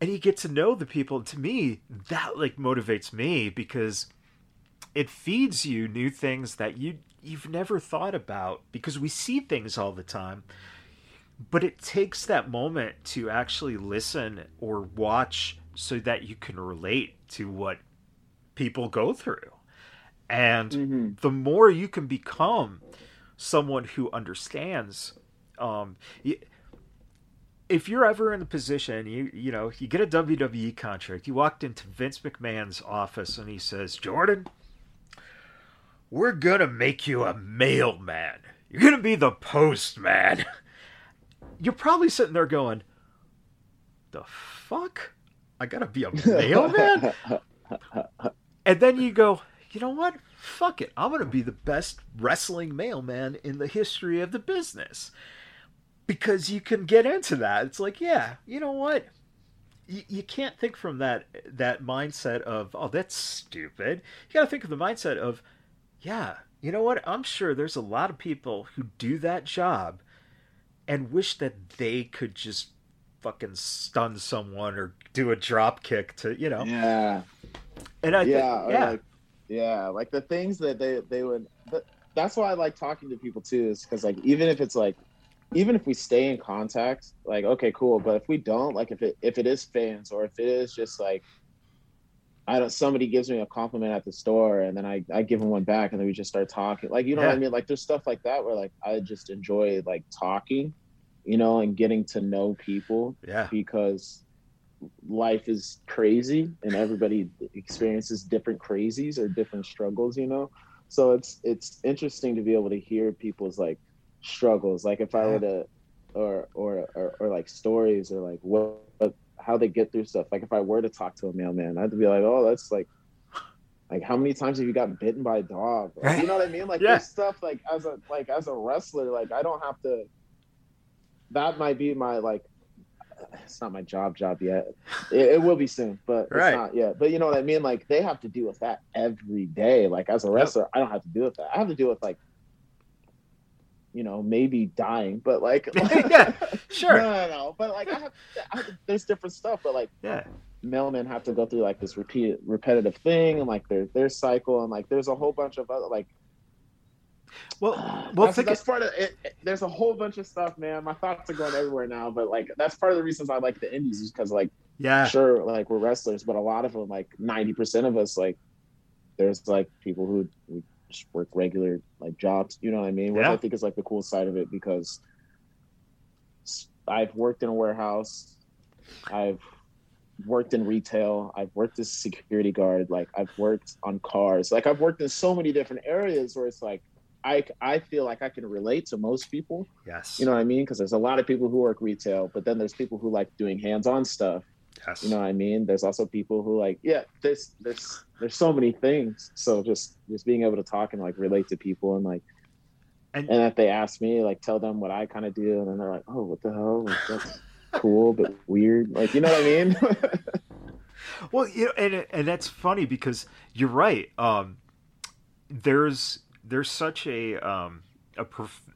and you get to know the people. To me, that like motivates me because it feeds you new things that you you've never thought about because we see things all the time but it takes that moment to actually listen or watch so that you can relate to what people go through and mm-hmm. the more you can become someone who understands. Um, if you're ever in the position, you you know, you get a WWE contract, you walked into Vince McMahon's office and he says, Jordan, we're gonna make you a mailman. You're gonna be the postman. You're probably sitting there going, the fuck? I gotta be a mailman? and then you go, you know what? fuck it, I'm going to be the best wrestling mailman in the history of the business. Because you can get into that. It's like, yeah, you know what? You, you can't think from that that mindset of, oh, that's stupid. You got to think of the mindset of, yeah, you know what? I'm sure there's a lot of people who do that job and wish that they could just fucking stun someone or do a drop kick to, you know. Yeah. And I yeah, think, yeah. Like, yeah, like the things that they they would. That's why I like talking to people too, is because like even if it's like, even if we stay in contact, like okay, cool. But if we don't, like if it if it is fans or if it is just like, I don't. Somebody gives me a compliment at the store, and then I I give them one back, and then we just start talking. Like you know yeah. what I mean? Like there's stuff like that where like I just enjoy like talking, you know, and getting to know people. Yeah. Because life is crazy and everybody experiences different crazies or different struggles you know so it's it's interesting to be able to hear people's like struggles like if i were to or or or, or like stories or like what, what how they get through stuff like if i were to talk to a mailman i'd be like oh that's like like how many times have you gotten bitten by a dog like, you know what i mean like yeah. stuff like as a like as a wrestler like i don't have to that might be my like it's not my job job yet. It, it will be soon, but right. it's not yet. But you know what I mean? Like they have to deal with that every day. Like as a wrestler, yep. I don't have to deal with that. I have to deal with like you know, maybe dying, but like, yeah, sure, no, no, no, but like, I have, I have, there's different stuff, but like, yeah, mailmen have to go through like this repeated, repetitive thing, and like their their cycle, and like there's a whole bunch of other like well, well, that's, that's part of it, it, There's a whole bunch of stuff, man. My thoughts are going everywhere now, but like that's part of the reasons I like the indies is because like, yeah, sure, like we're wrestlers, but a lot of them, like ninety percent of us, like there's like people who, who just work regular like jobs. You know what I mean? Which yeah. I think is like the cool side of it because I've worked in a warehouse, I've worked in retail, I've worked as a security guard, like I've worked on cars, like I've worked in so many different areas where it's like I I feel like I can relate to most people. Yes. You know what I mean? Because there's a lot of people who work retail, but then there's people who like doing hands-on stuff. Yes. You know what I mean? There's also people who like, yeah, there's there's there's so many things. So just just being able to talk and like relate to people and like And- and, if they ask me, like tell them what I kind of do, and then they're like, oh, what the hell? Like, that's cool, but weird. Like, you know what I mean? Well, you know, and and that's funny because you're right. Um, there's there's such a um, a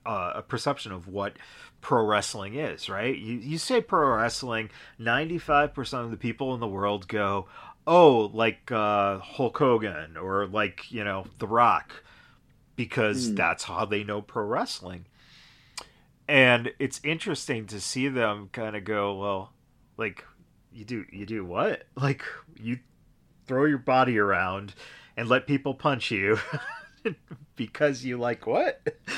uh, a perception of what pro wrestling is, right? You you say pro wrestling, ninety five percent of the people in the world go, oh, like uh, Hulk Hogan or like you know The Rock, because Hmm. that's how they know pro wrestling. And it's interesting to see them kind of go, well, like you do you do what? Like you throw your body around and let people punch you because you like what?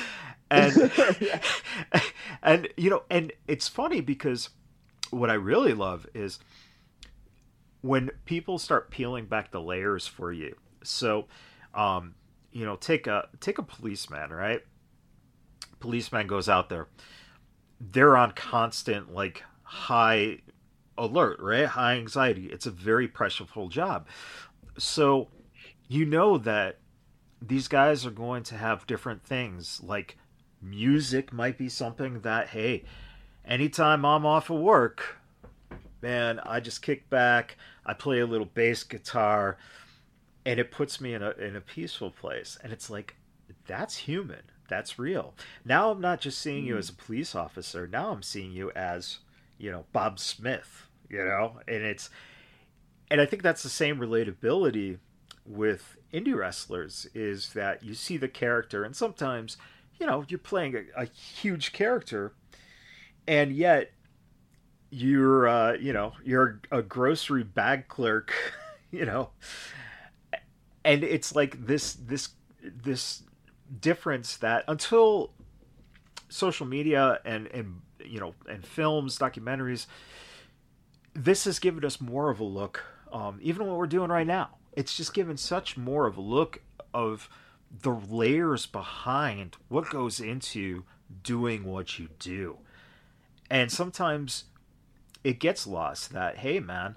And and you know, and it's funny because what I really love is when people start peeling back the layers for you. So, um, you know, take a take a policeman, right? Policeman goes out there. They're on constant like high alert, right? High anxiety. It's a very pressureful job. So you know that these guys are going to have different things. Like music might be something that, hey, anytime I'm off of work, man, I just kick back, I play a little bass guitar, and it puts me in a in a peaceful place. And it's like, that's human. That's real. Now I'm not just seeing you as a hmm. police officer. Now I'm seeing you as, you know, Bob Smith, you know? And it's and I think that's the same relatability with indie wrestlers is that you see the character and sometimes, you know, you're playing a, a huge character and yet you're uh, you know, you're a grocery bag clerk, you know. And it's like this this this difference that until social media and and you know and films documentaries this has given us more of a look um, even what we're doing right now it's just given such more of a look of the layers behind what goes into doing what you do and sometimes it gets lost that hey man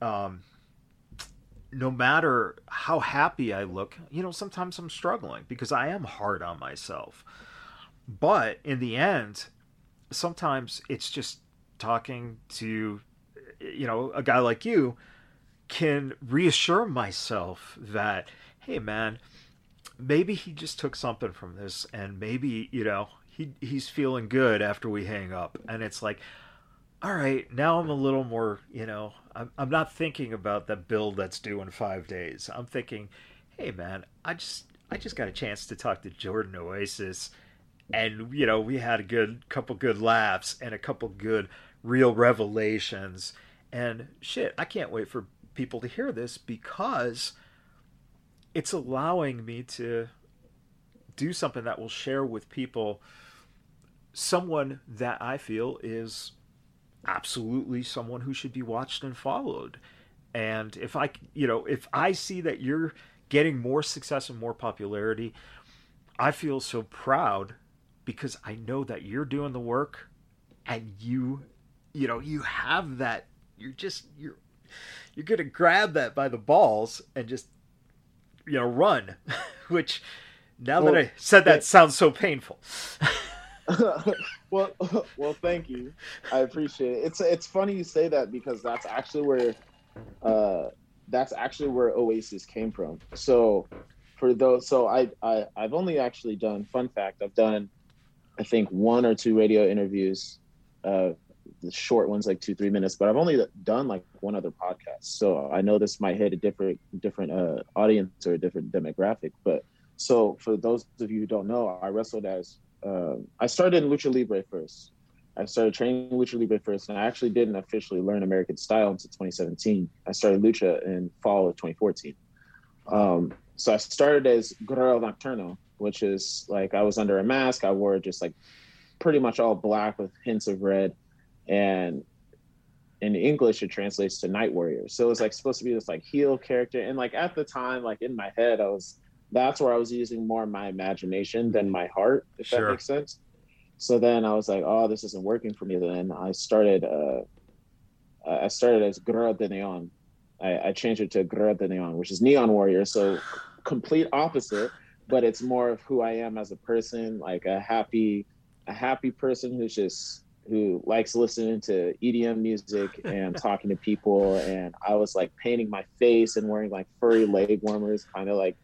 um no matter how happy I look, you know, sometimes I'm struggling because I am hard on myself. But in the end, sometimes it's just talking to, you know, a guy like you can reassure myself that, hey, man, maybe he just took something from this and maybe, you know, he, he's feeling good after we hang up. And it's like, all right, now I'm a little more, you know, I'm, I'm not thinking about that bill that's due in five days. I'm thinking, hey man, I just I just got a chance to talk to Jordan Oasis, and you know we had a good couple good laughs and a couple good real revelations, and shit, I can't wait for people to hear this because it's allowing me to do something that will share with people someone that I feel is absolutely someone who should be watched and followed. And if I, you know, if I see that you're getting more success and more popularity, I feel so proud because I know that you're doing the work and you, you know, you have that. You're just, you're, you're going to grab that by the balls and just, you know, run, which now Well, that I said that yeah. sounds so painful. well, well, thank you. I appreciate it. It's it's funny you say that because that's actually where, uh, that's actually where Oasis came from. So, for those, so I I I've only actually done. Fun fact: I've done, I think one or two radio interviews, uh, the short ones like two three minutes. But I've only done like one other podcast. So I know this might hit a different different uh, audience or a different demographic. But so for those of you who don't know, I wrestled as um, I started in lucha libre first. I started training lucha libre first, and I actually didn't officially learn American style until 2017. I started lucha in fall of 2014. Um, so I started as Guerrero Nocturno, which is like I was under a mask. I wore just like pretty much all black with hints of red, and in English it translates to Night Warrior. So it was like supposed to be this like heel character, and like at the time, like in my head, I was that's where I was using more my imagination than my heart, if Sure. that makes sense. So then I was like, oh, this isn't working for me. Then I started, uh, I started as Guerra de Neon. I, I changed it to Guerra de Neon, which is Neon Warrior. So complete opposite, but it's more of who I am as a person, like a happy, a happy person who's just who likes listening to EDM music and talking to people. And I was like painting my face and wearing like furry leg warmers, kind of like,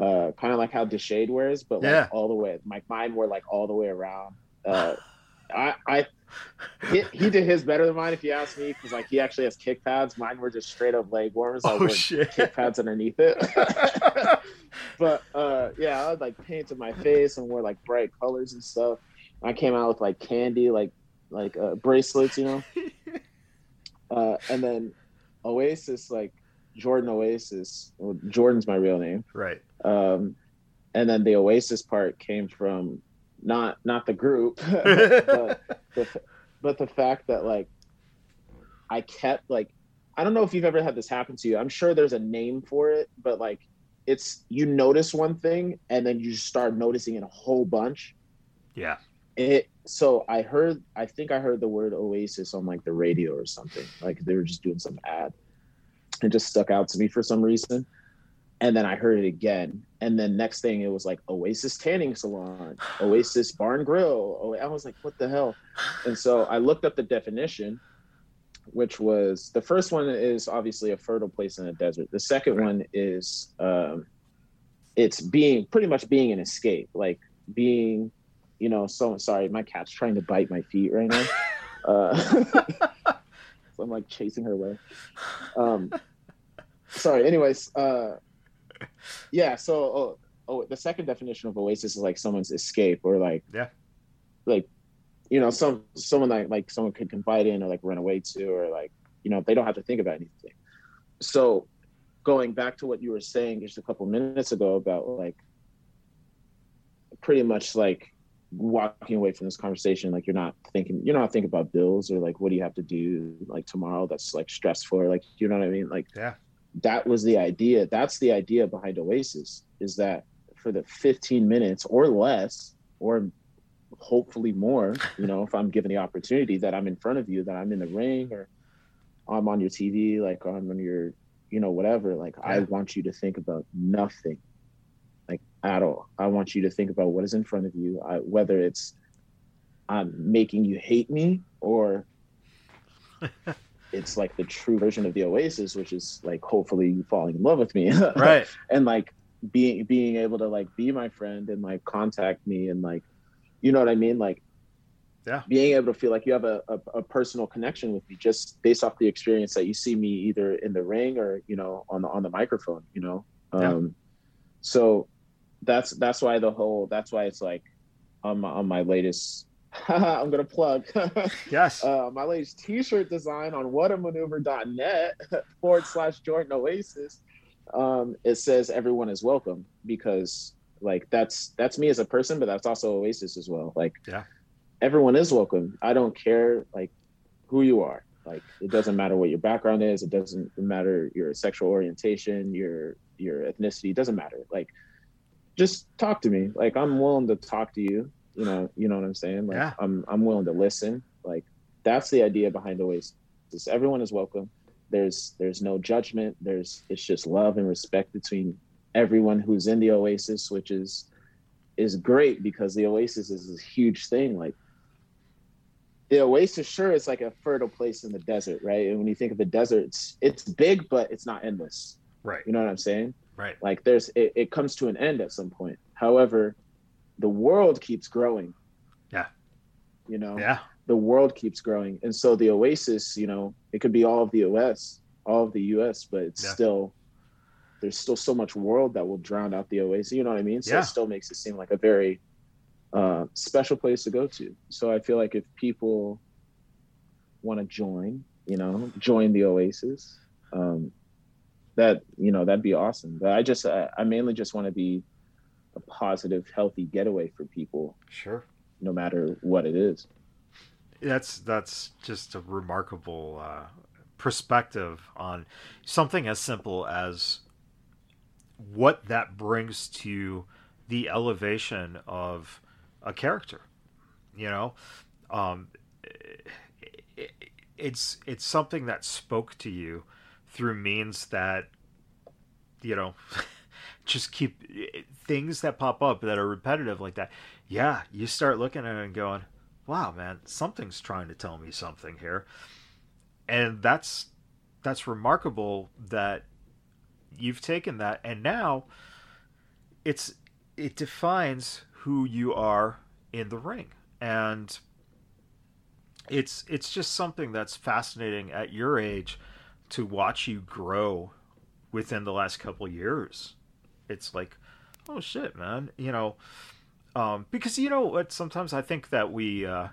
uh, kind of like how Deshade wears, but like Yeah. all the way. My mine were like all the way around. Uh, I, I, he, he did his better than mine if you ask me, because like he actually has kick pads. Mine were just straight up leg warmers. I Oh shit! kick pads underneath it. but uh yeah, I would like painted my face and wore like bright colors and stuff. I came out with like candy, like like uh, bracelets, you know. Uh, and then Oasis, like Jordan Oasis. Well, Jordan's my real name. right. Um, and then the Oasis part came from not not the group, but the, but the fact that like I kept like I don't know if you've ever had this happen to you. I'm sure there's a name for it, but like it's you notice one thing and then you start noticing it a whole bunch. yeah. It so I heard I think I heard the word Oasis on like the radio or something. Like they were just doing some ad. It just stuck out to me for some reason. And then I heard it again. And then next thing it was like Oasis Tanning Salon, Oasis Barn Grill. Oh, I was like, what the hell? And so I looked up the definition, which was the first one is obviously a fertile place in a desert. The second one is um, it's being pretty much being an escape, like being, you know, so sorry, my cat's trying to bite my feet right now. Uh, so I'm like chasing her away. Um, sorry. Anyways, uh, yeah. So, oh, oh, the second definition of oasis is like someone's escape or like, Yeah. like, you know, some someone that like someone could confide in or like run away to or like, you know, they don't have to think about anything. So, going back to what you were saying just a couple minutes ago about like, pretty much like walking away from this conversation like you're not thinking you're not thinking about bills or like what do you have to do like tomorrow that's like stressful or like you know what i mean? Like Yeah. that was the idea that's the idea behind oasis is that for the 15 minutes or less or hopefully more you know if i'm given the opportunity that i'm in front of you that i'm in the ring or i'm on your tv like i'm on your you know whatever like i want you to think about nothing at all i want you to think about what is in front of you I, whether it's i'm making you hate me or it's like the true version of the oasis which is like hopefully you falling in love with me Right. and like being being able to like be my friend and like contact me and like you know what i mean like Yeah. being able to feel like you have a, a, a personal connection with me just based off the experience that you see me either in the ring or you know on the on the microphone you know Yeah. um so that's that's why the whole that's why it's like on my, on my latest i'm gonna plug Yes. uh, my latest t-shirt design on whatamaneuver.net forward slash Jordan Oasis. Um, it says everyone is welcome because like that's that's me as a person, but that's also Oasis as well. Like Yeah. everyone is welcome. I don't care like who you are. Like it doesn't matter what your background is, it doesn't matter your sexual orientation, your your ethnicity, it doesn't matter. Like just talk to me. Like I'm willing to talk to you. You know, you know what I'm saying? Like Yeah. I'm I'm willing to listen. Like that's the idea behind Oasis. Everyone is welcome. There's there's no judgment. There's it's just love and respect between everyone who's in the Oasis, which is is great because the Oasis is this huge thing. Like the Oasis, sure, it's like a fertile place in the desert, right? And when you think of the desert, it's it's big, but it's not endless. right. You know what I'm saying? Right. Like there's it, it comes to an end at some point. However, the world keeps growing. Yeah. You know, Yeah. the world keeps growing. And so the Oasis, you know, it could be all of the US, all of the US, but it's Yeah. still there's still so much world that will drown out the Oasis. You know what I mean? So Yeah. it still makes it seem like a very uh, special place to go to. So I feel like if people want to join, you know, join the Oasis, um, that you know that'd be awesome. But I just I, I mainly just want to be a positive, healthy getaway for people, Sure. no matter what it is. That's that's just a remarkable uh, perspective on something as simple as what that brings to the elevation of a character. You know, um, it, it's it's something that spoke to you through means that you know just keep things that pop up that are repetitive like that. Yeah, you start looking at it and going, "Wow, man, something's trying to tell me something here," and that's that's remarkable that you've taken that. And now it's it defines who you are in the ring. And it's it's just something that's fascinating at your age to watch you grow within the last couple years it's like oh shit man you know um, because you know what sometimes i think that we uh,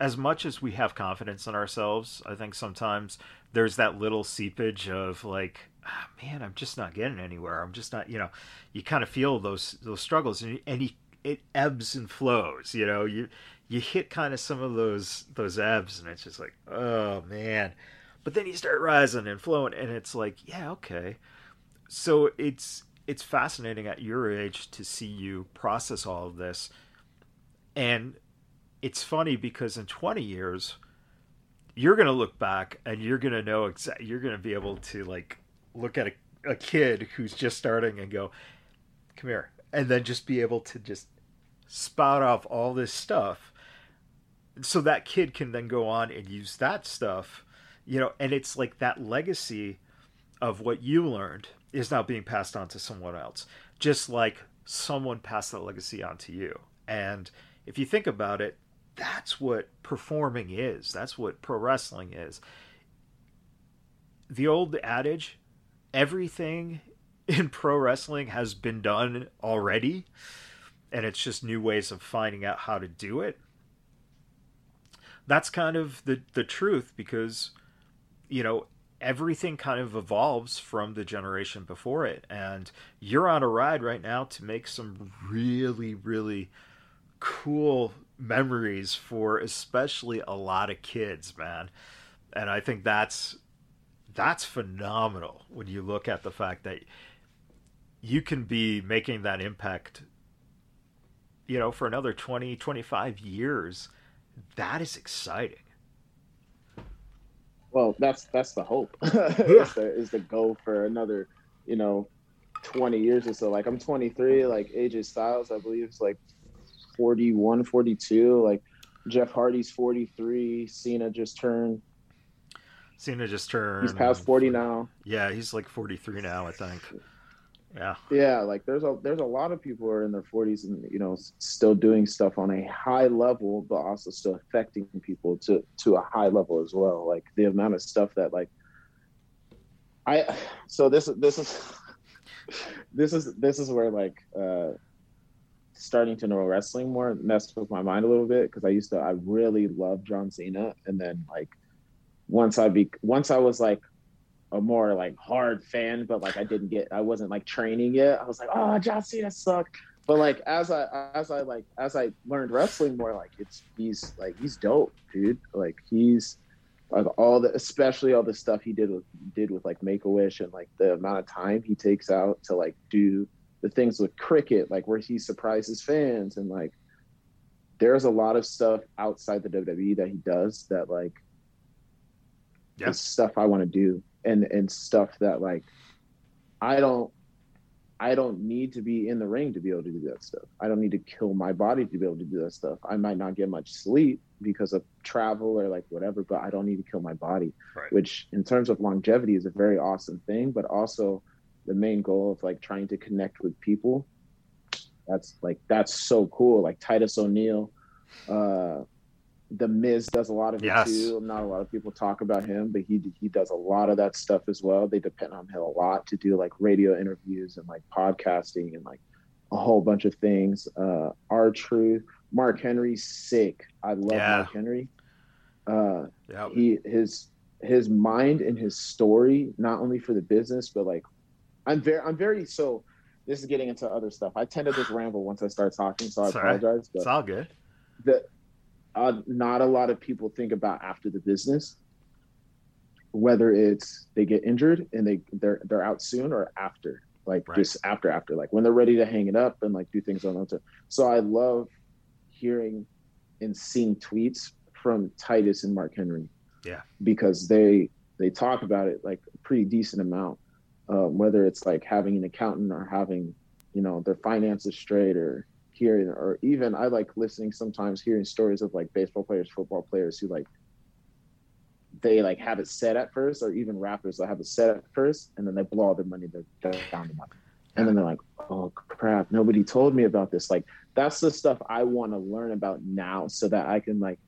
as much as we have confidence in ourselves i think sometimes there's that little seepage of like oh, man i'm just not getting anywhere. I'm just not you know you kind of feel those those struggles and, and it ebbs and flows you know you you hit kind of some of those those ebbs and it's just like oh man but then you start rising and flowing and it's like yeah okay. So it's it's fascinating at your age to see you process all of this. And it's funny because in 20 years you're going to look back and you're going to know exactly you're going to be able to like look at a, a kid who's just starting and go come here and then just be able to just spout off all this stuff. So that kid can then go on and use that stuff you know and it's like that legacy of what you learned is now being passed on to someone else just like someone passed that legacy on to you and if you think about it that's what performing is. That's what pro wrestling is. The old adage, everything in pro wrestling has been done already, and it's just new ways of finding out how to do it. That's kind of the the truth because you know, everything kind of evolves from the generation before it. And you're on a ride right now to make some really really cool memories for especially a lot of kids, man. And I think that's that's phenomenal when you look at the fact that you can be making that impact you know for another 20 25 years. That is exciting well that's that's the hope is, the, is the goal for another you know 20 years or so like i'm 23 like AJ Styles i believe is like 41, 42. Like Jeff Hardy's 43. Cena just turned. Cena just turned. He's past 40 now. Yeah, he's like 43 now, I think. Yeah. Yeah, like there's a there's a lot of people who are in their 40s and you know still doing stuff on a high level, but also still affecting people to to a high level as well. Like the amount of stuff that like I so this is this is this is this is where like uh starting to know wrestling more messed with my mind a little bit because I used to I really loved John Cena and then like once I be once I was like a more like hard fan but like I didn't get I wasn't like training yet I was like oh John Cena sucked but like as I as I like as I learned wrestling more like it's he's like he's dope dude. Like he's like all the especially all the stuff he did with did with like Make a Wish and like the amount of time he takes out to like do the things with cricket, like where he surprises fans and like there's a lot of stuff outside the WWE that he does that like yeah. stuff I want to do and and stuff that like I don't I don't need to be in the ring to be able to do that stuff. I don't need to kill my body to be able to do that stuff. I might not get much sleep because of travel or like whatever, but I don't need to kill my body, right. which in terms of longevity is a very awesome thing, but also the main goal of like trying to connect with people that's like that's so cool like titus o'neill uh the miz does a lot of yes. it too not a lot of people talk about him but he he does a lot of that stuff as well they depend on him a lot to do like radio interviews and like podcasting and like a whole bunch of things uh R-Truth mark henry's sick i love yeah. mark henry uh yep. he his his mind and his story not only for the business but like I'm very, I'm very so. This is getting into other stuff. I tend to just ramble once I start talking, so I Sorry. apologize. But it's all good. The, uh, not a lot of people think about after the business, whether it's they get injured and they they're they're out soon or after. like Right. just after after like when they're ready to hang it up and like do things on their own. So I love hearing and seeing tweets from Titus and Mark Henry. Yeah. because they they talk about it like a pretty decent amount. Um, whether it's like having an accountant or having you know their finances straight or hearing or even I like listening sometimes hearing stories of like baseball players, football players who like they like have it set at first, or even rappers that have it set at first, and then they blow all their money, they're down the money. And then they're like, oh crap, nobody told me about this. Like, that's the stuff I want to learn about now so that I can, like,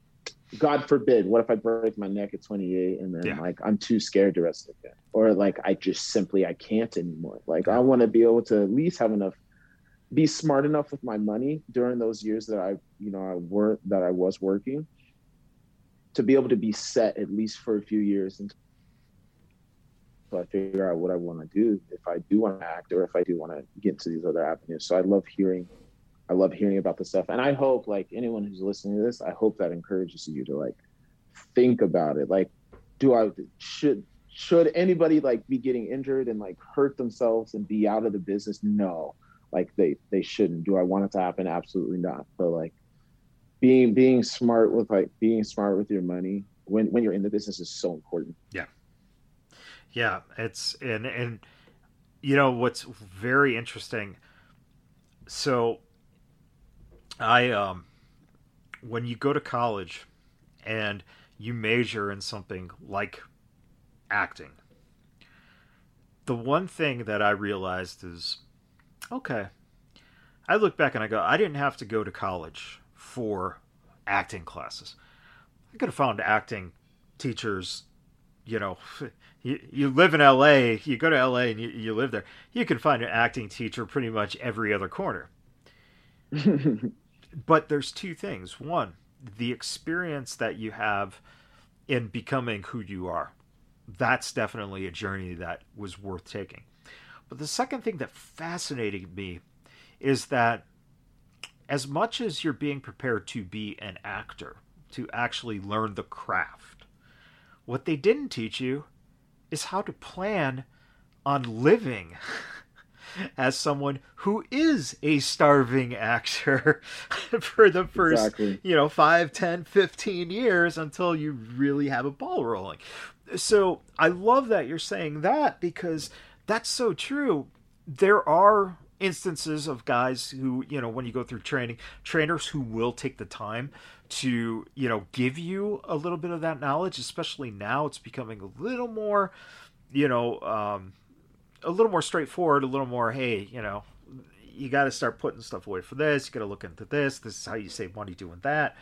God forbid, what if I break my neck at 28 and then, Yeah. like, I'm too scared to wrestle again? Or, like, I just simply, I can't anymore. Like, I want to be able to at least have enough, be smart enough with my money during those years that I, you know, I work, that I was working to be able to be set at least for a few years until I figure out what I want to do if I do want to act or if I do want to get into these other avenues. So I love hearing I love hearing about the stuff. And I hope like anyone who's listening to this, I hope that encourages you to like think about it. Like, do I should should anybody like be getting injured and like hurt themselves and be out of the business? No. Like they they shouldn't. Do I want it to happen? Absolutely not. But like being being smart with like being smart with your money when when you're in the business is so important. Yeah, Yeah. it's and and you know what's very interesting. So, I um, when you go to college, and you major in something like acting, the one thing that I realized is, okay, I look back and I go, I didn't have to go to college for acting classes. I could have found acting teachers, you know, you, you live in LA, you go to LA and you, you live there, you can find an acting teacher pretty much every other corner. But there's two things. One, the experience that you have in becoming who you are. That's definitely a journey that was worth taking. But the second thing that fascinated me is that as much as you're being prepared to be an actor, to actually learn the craft, what they didn't teach you is how to plan on living as someone who is a starving actor for the first Exactly. you know 5 10 15 years until you really have a ball rolling so i love that you're saying that because that's so true. There are instances of guys who you know when you go through training trainers who will take the time to you know give you a little bit of that knowledge especially now it's becoming a little more you know um, a little more straightforward a little more hey you know you got to start putting stuff away for this you got to look into this this is how you save money doing that.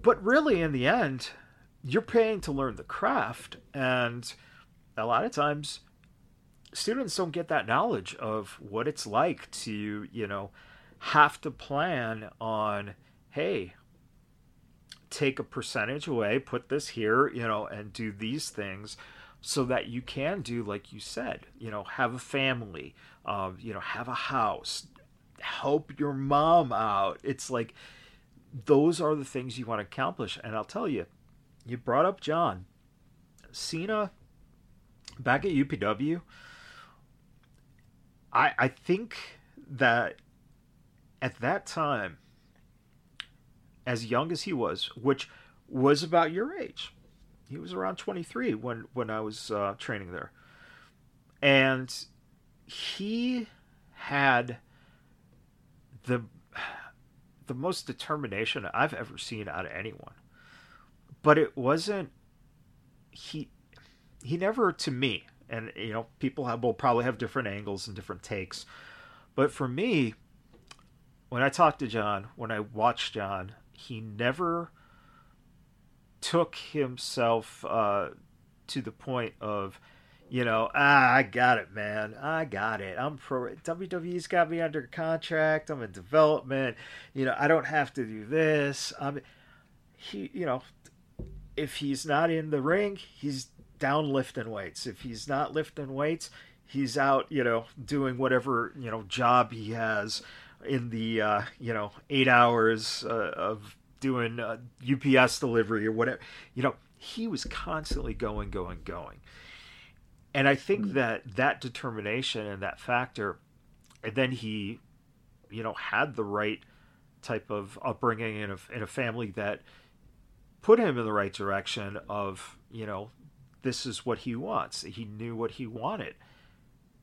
But really in the end you're paying to learn the craft and a lot of times students don't get that knowledge of what it's like to you know have to plan on hey take a percentage away put this here you know and do these things so that you can do like you said you know have a family um, you know have a house help your mom out. It's like those are the things you want to accomplish. And i'll tell you you brought up john. Cena back at upw i i think that at that time as young as he was which was about your age he was around 23 when when I was uh, training there, and he had the the most determination I've ever seen out of anyone. But it wasn't he he never to me and you know people have, will probably have different angles and different takes but for me when i talked to john when i watched john he never took himself uh, to the point of, you know, ah, I got it, man. I got it. I'm pro. WWE's got me under contract. I'm in development. You know, I don't have to do this. I'm, he, you know, if he's not in the ring, he's down lifting weights. If he's not lifting weights, he's out, you know, doing whatever you know job he has in the uh, you know eight hours uh, of doing uh, UPS delivery or whatever. You know, he was constantly going, going, going. And I think mm. that that determination and that factor, and then he, you know, had the right type of upbringing in a, in a family that put him in the right direction of, you know, this is what he wants. He knew what he wanted.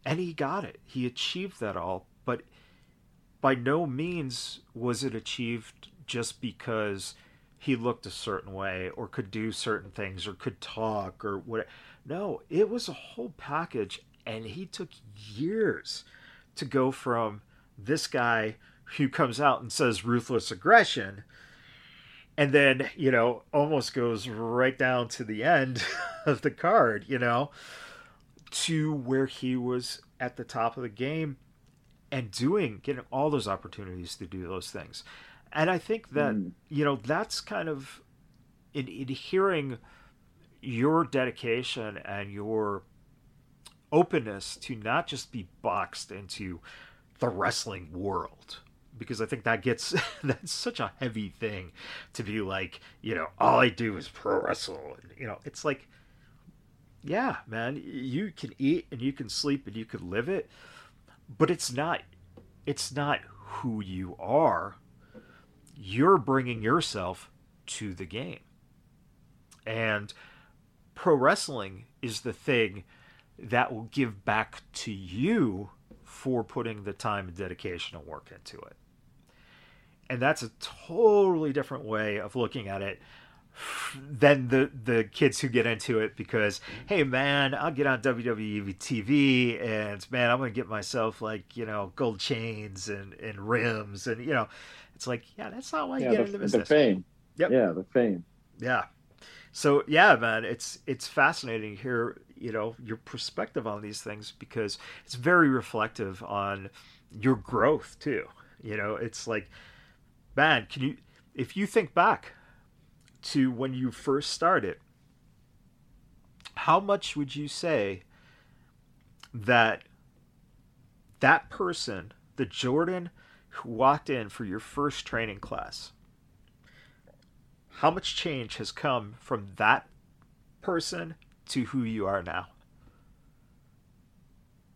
And he got it. He achieved that all. But by no means was it achieved just because he looked a certain way or could do certain things or could talk or what. No, it was a whole package. And he took years to go from this guy who comes out and says ruthless aggression and then you know almost goes right down to the end of the card you know to where he was at the top of the game and doing getting all those opportunities to do those things and i think that mm. you know that's kind of in, in hearing your dedication and your openness to not just be boxed into the wrestling world because I think that gets that's such a heavy thing to be like, you know, all I do is pro wrestle. And, you know, it's like, yeah, man, you can eat and you can sleep and you can live it, but it's not, it's not who you are. You're bringing yourself to the game, and pro wrestling is the thing that will give back to you for putting the time and dedication and work into it and that's a totally different way of looking at it than the the kids who get into it because hey man I'll get on WWE TV and man I'm gonna get myself like you know gold chains and and rims and you know it's like yeah that's not why you yeah, get the, into business the fame. Yep. Yeah the fame. Yeah. So yeah man it's it's fascinating to hear you know your perspective on these things because it's very reflective on your growth too. You know it's like man, can you, if you think back to when you first started, how much would you say that that person, the Jordan who walked in for your first training class, how much change has come from that person to who you are now?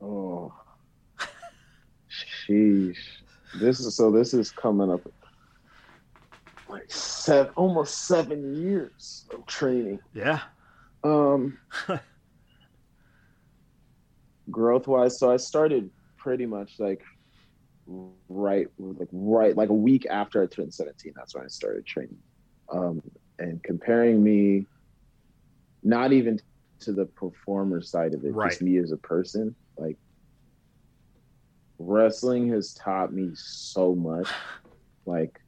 Oh, sheesh. This is so. This is coming up like seven, almost seven years of training. Yeah. Um, growth wise, so I started pretty much like right, like right, like a week after I turned 17. That's when I started training. Um, and comparing me, not even to the performer side of it, right. just me as a person, like wrestling has taught me so much. Like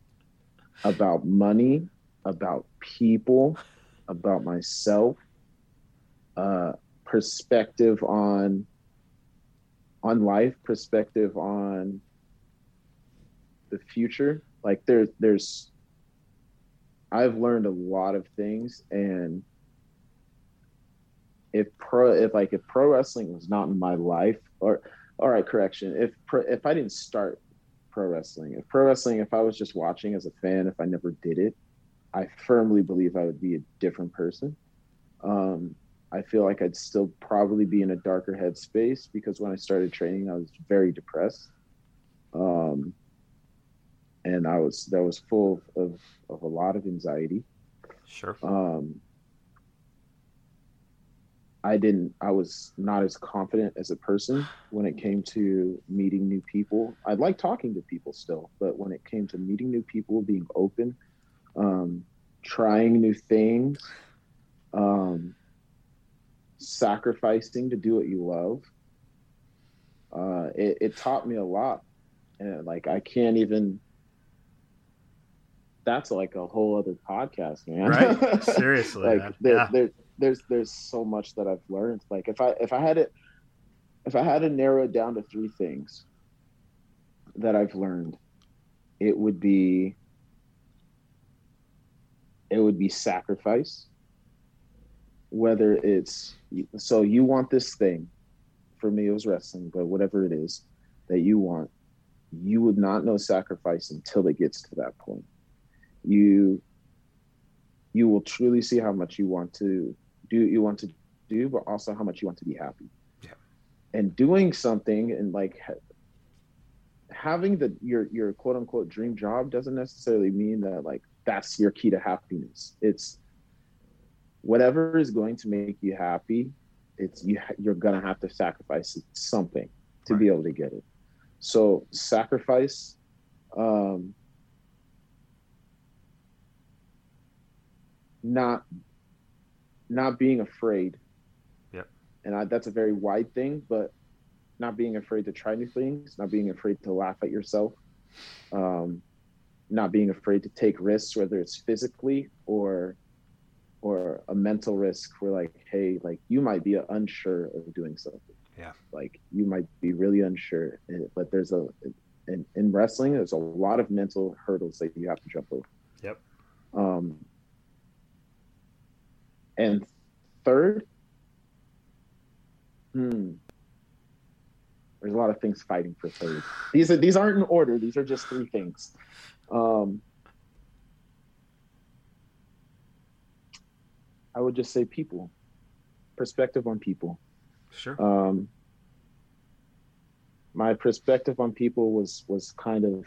about money, about people, about myself, uh, perspective on on life, perspective on the future. Like there, there's I've learned a lot of things and if pro if like if pro wrestling was not in my life or all right correction if pro, if i didn't start pro wrestling. If pro wrestling, if I was just watching as a fan, if I never did it, I firmly believe I would be a different person. Um, I feel like I'd still probably be in a darker headspace because when I started training, I was very depressed. Um, and I was that was full of, of a lot of anxiety. Sure. Um, I didn't, I was not as confident as a person when it came to meeting new people. I like talking to people still, but when it came to meeting new people, being open, um, trying new things, um, sacrificing to do what you love, uh, it, it taught me a lot. And like, I can't even, that's like a whole other podcast, man. Right? Seriously. like, there, yeah. there, there's there's so much that I've learned. Like if I if I had it if I had to narrow it down to three things that I've learned, it would be it would be sacrifice. Whether it's so you want this thing, for me it was wrestling, but whatever it is that you want, you would not know sacrifice until it gets to that point. You you will truly see how much you want to do you want to do, but also how much you want to be happy. Yeah. And doing something and like having the your your quote unquote dream job doesn't necessarily mean that like that's your key to happiness. It's whatever is going to make you happy. It's you. You're gonna have to sacrifice something to right. be able to get it. So sacrifice. Um, not not being afraid. Yep. And I, that's a very wide thing, but not being afraid to try new things, not being afraid to laugh at yourself, um, not being afraid to take risks, whether it's physically or or a mental risk for like, hey, like you might be unsure of doing something. Yeah. Like you might be really unsure, eh, but there's a in, in wrestling, there's a lot of mental hurdles that you have to jump over. Yep. Um, and third, hmm, there's a lot of things fighting for third. These are these aren't in order. These are just three things. Um, I would just say people, perspective on people. Sure. Um, my perspective on people was was kind of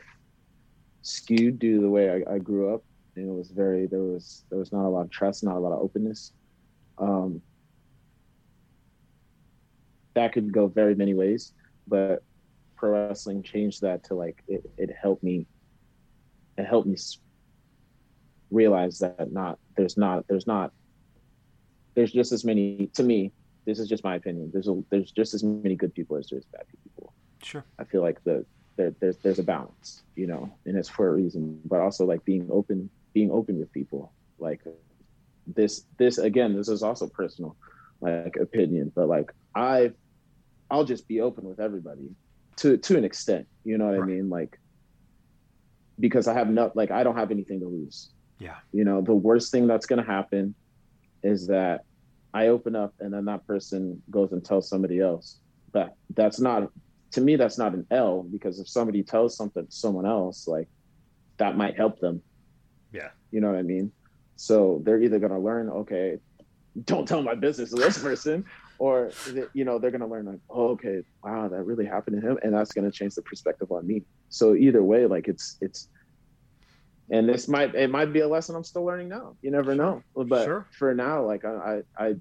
skewed due to the way I, I grew up. And it was very there was there was not a lot of trust, not a lot of openness. Um, that could go very many ways but pro wrestling changed that to like it, it helped me it helped me realize that not there's not there's not there's just as many to me this is just my opinion there's a there's just as many good people as there's bad people. Sure. I feel like the there, there's there's a balance you know and it's for a reason but also like being open being open with people like this this again this is also personal like opinion but like i've I'll just be open with everybody to to an extent. You know what right. I mean? Like because I have not like I don't have anything to lose. Yeah. You know, the worst thing that's gonna happen is that I open up and then that person goes and tells somebody else. But that's not to me that's not an L because if somebody tells something to someone else, like that might help them. Yeah. You know what I mean? So they're either gonna learn, okay, don't tell my business to this person, or you know they're gonna learn like oh okay wow that really happened to him and that's gonna change the perspective on me. So either way like it's it's and this might it might be a lesson i'm still learning now. You never know. But sure. for now like I, I i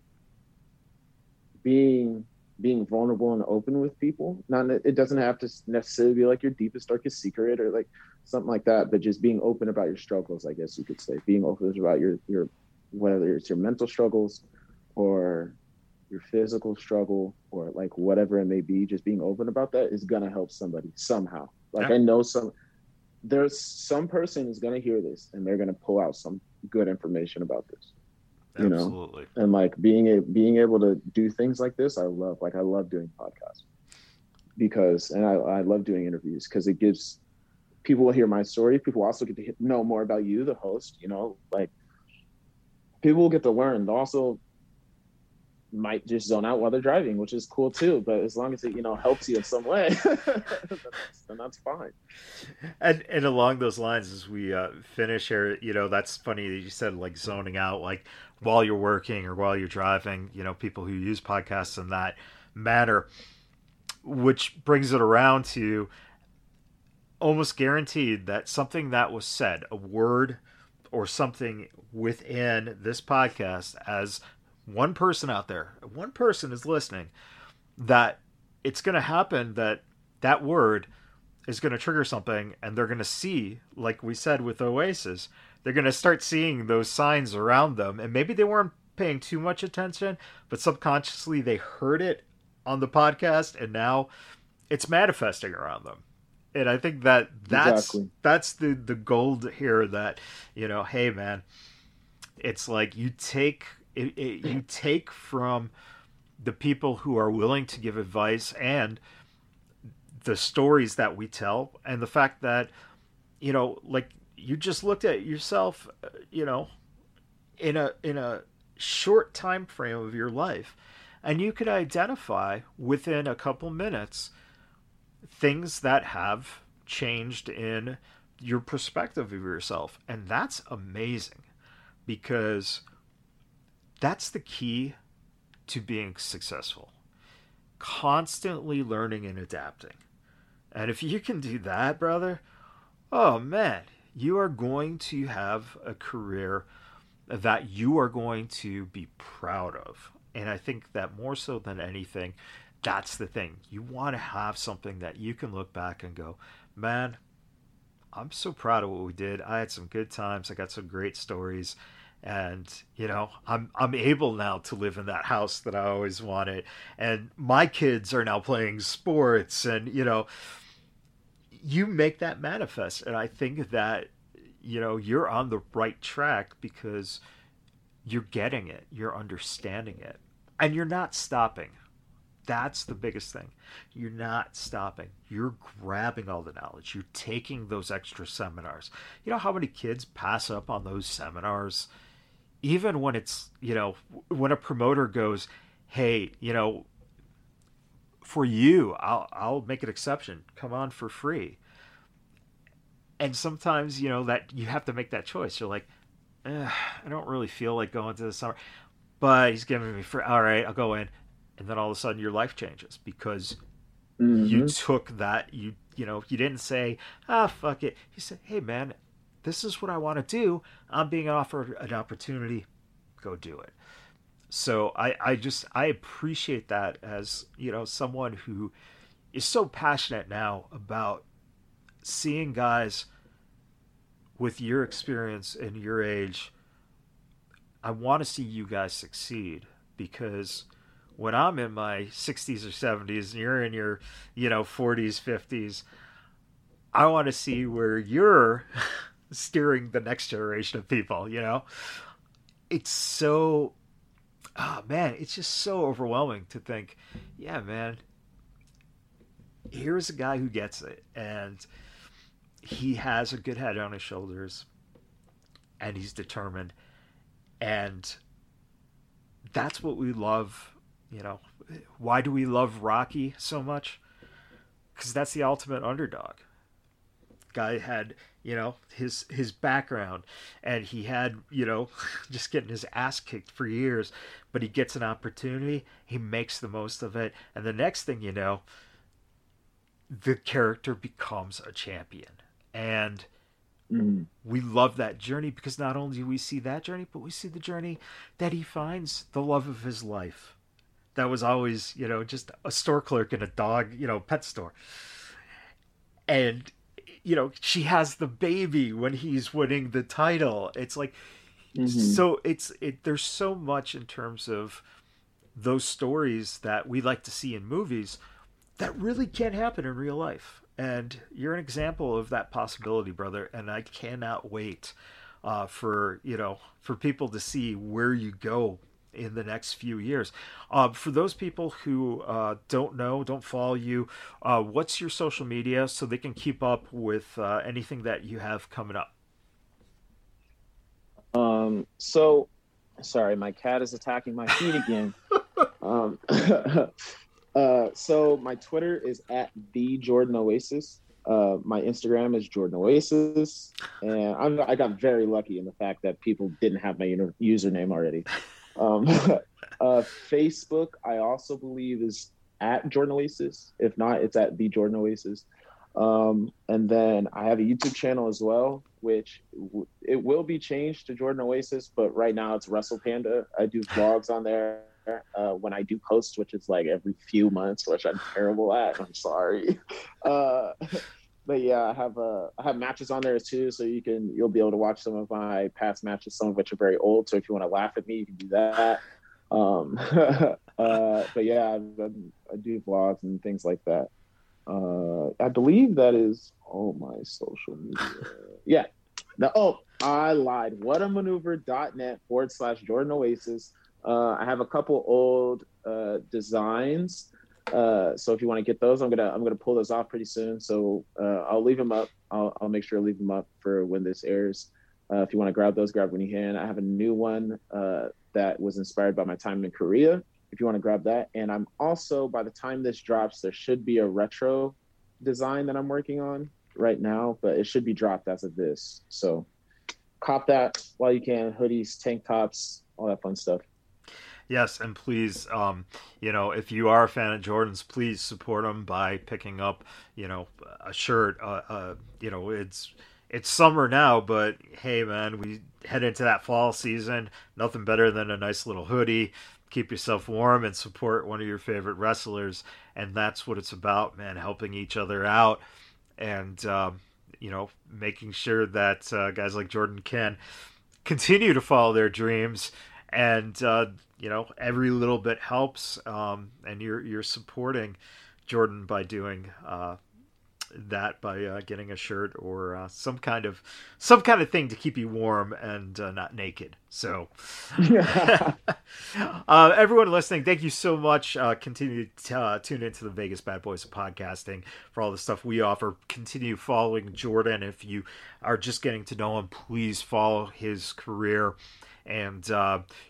being being vulnerable and open with people not it doesn't have to necessarily be like your deepest darkest secret or like something like that but just being open about your struggles i guess you could say being open about your your whether it's your mental struggles or your physical struggle or like whatever it may be, just being open about that is gonna help somebody somehow. Like yeah. I know some there's some person is gonna hear this and they're gonna pull out some good information about this. You Absolutely. know? And like being a being able to do things like this, I love. Like I love doing podcasts. Because and I, I love doing interviews because it gives people will hear my story. People also get to know more about you, the host, you know, like people will get to learn. They also, might just zone out while they're driving, which is cool too. But as long as it you know helps you in some way, then, that's, fine. And and along those lines, as we uh, finish here, you know that's funny that you said like zoning out, like while you're working or while you're driving. You know, people who use podcasts in that manner, which brings it around to almost guaranteed that something that was said, a word or something within this podcast as one person out there, one person is listening, that it's going to happen that that word is going to trigger something and they're going to see, like we said with Oasis, they're going to start seeing those signs around them. And maybe they weren't paying too much attention, but subconsciously they heard it on the podcast and now it's manifesting around them. And I think that that's exactly. that's the the gold here that you know, hey man, it's like you take it, it, you take from the people who are willing to give advice and the stories that we tell and the fact that you know like you just looked at yourself uh, you know in a in a short time frame of your life and you could identify within a couple minutes things that have changed in your perspective of yourself and that's amazing because that's the key to being successful. Constantly learning and adapting. And if you can do that, brother, oh man, you are going to have a career that you are going to be proud of. And I think that more so than anything, that's the thing. You want to have something that you can look back and go, man, I'm so proud of what we did. I had some good times. I got some great stories. And, you know, I'm I'm able now to live in that house that I always wanted. And my kids are now playing sports and, you know, you make that manifest. And I think that, you know, you're on the right track because you're getting it, you're understanding it, and you're not stopping. That's the biggest thing. You're not stopping. You're grabbing all the knowledge. You're taking those extra seminars. You know how many kids pass up on those seminars? Even when it's, you know, when a promoter goes, hey, you know, for you, I'll, I'll make an exception. Come on for free. And sometimes, you know, that you have to make that choice. You're like, eh, I don't really feel like going to the summer, but he's giving me free. All right, I'll go in and then all of a sudden your life changes because mm-hmm. you took that you you know you didn't say ah fuck it. You said hey man this is what i want to do. I'm being offered an opportunity. Go do it. So i i just i appreciate that as you know someone who is so passionate now about seeing guys with your experience and your age. I want to see you guys succeed because when I'm in my 60s or 70s and you're in your, you know, 40s, 50s, I want to see where you're steering the next generation of people, you know? It's so oh man, it's just so overwhelming to think, yeah, man, here's a guy who gets it and he has a good head on his shoulders and he's determined and that's what we love you know, why do we love Rocky so much? Because that's the ultimate underdog. Guy had, you know, his his background, and he had, you know, just getting his ass kicked for years, but he gets an opportunity, he makes the most of it, and the next thing you know, the character becomes a champion, and. Mm. We love that journey because not only do we see that journey, but we see the journey that he finds the love of his life that was always you know just a store clerk in a dog you know pet store. And you know she has the baby when he's winning the title. It's like mm-hmm. so it's it there's so much in terms of those stories that we like to see in movies that really can't happen in real life. And you're an example of that possibility brother and i cannot wait uh, for you know for people to see where you go in the next few years. Uh, for those people who uh, don't know, don't follow you, uh, what's your social media so they can keep up with uh, anything that you have coming up? Um, so, sorry, my cat is attacking my feet again. um, uh, so my Twitter is at the Jordan Oasis. Uh, my Instagram is Jordan Oasis, and I'm, i got very lucky in the fact that people didn't have my username already. Um, uh, Facebook, I also believe, is at Jordan Oasis. If not, it's at the Jordan Oasis. Um, and then I have a YouTube channel as well, which w- it will be changed to Jordan Oasis, but right now it's Russell Panda. I do vlogs on there uh, when I do post, which is like every few months, which I'm terrible at. I'm sorry. Uh, but yeah, I have uh, I have matches on there too, so you can you'll be able to watch some of my past matches, some of which are very old. So if you want to laugh at me, you can do that. Um, uh, but yeah, I, I, do vlogs and things like that. Uh, I believe that is all my social media. yeah. The, oh, I lied. Whatamaneuver.net forward slash Jordan Oasis. Uh, I have a couple old uh, designs uh, so if you want to get those, I'm gonna I'm gonna pull those off pretty soon. So uh, I'll leave them up. I'll, I'll make sure to leave them up for when this airs. Uh, if you want to grab those, grab when you can. I have a new one uh, that was inspired by my time in Korea. If you want to grab that, and I'm also by the time this drops, there should be a retro design that I'm working on right now, but it should be dropped as of this. So cop that while you can. Hoodies, tank tops, all that fun stuff. Yes, and please, um, you know, if you are a fan of Jordan's, please support them by picking up, you know, a shirt. Uh, uh, you know, it's it's summer now, but hey, man, we head into that fall season. Nothing better than a nice little hoodie. Keep yourself warm and support one of your favorite wrestlers, and that's what it's about, man. Helping each other out, and um, you know, making sure that uh, guys like Jordan can continue to follow their dreams and uh, you know every little bit helps um, and you're you're supporting jordan by doing uh, that by uh, getting a shirt or uh, some kind of some kind of thing to keep you warm and uh, not naked. So, uh, everyone listening, thank you so much. Uh, continue to uh, tune into the Vegas Badboyz of Podcasting for all the stuff we offer. Continue following Jordan. If you are just getting to know him, please follow his career. And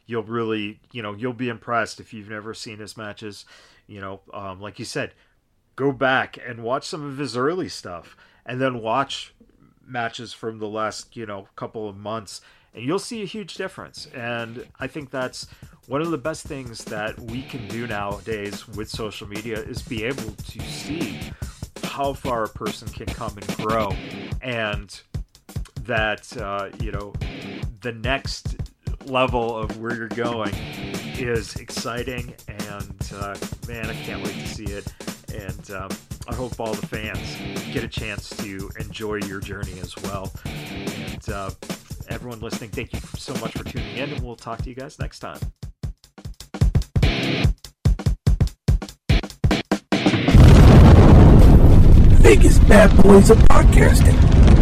you'll really, you know, you'll be impressed if you've never seen his matches. You know, um, like you said, go back and watch some of his early stuff and then watch matches from the last you know couple of months and you'll see a huge difference and i think that's one of the best things that we can do nowadays with social media is be able to see how far a person can come and grow and that uh, you know the next level of where you're going is exciting and uh, man i can't wait to see it and um, I hope all the fans get a chance to enjoy your journey as well. And uh, everyone listening, thank you so much for tuning in, and we'll talk to you guys next time. Vegas Badboyz of Podcasting.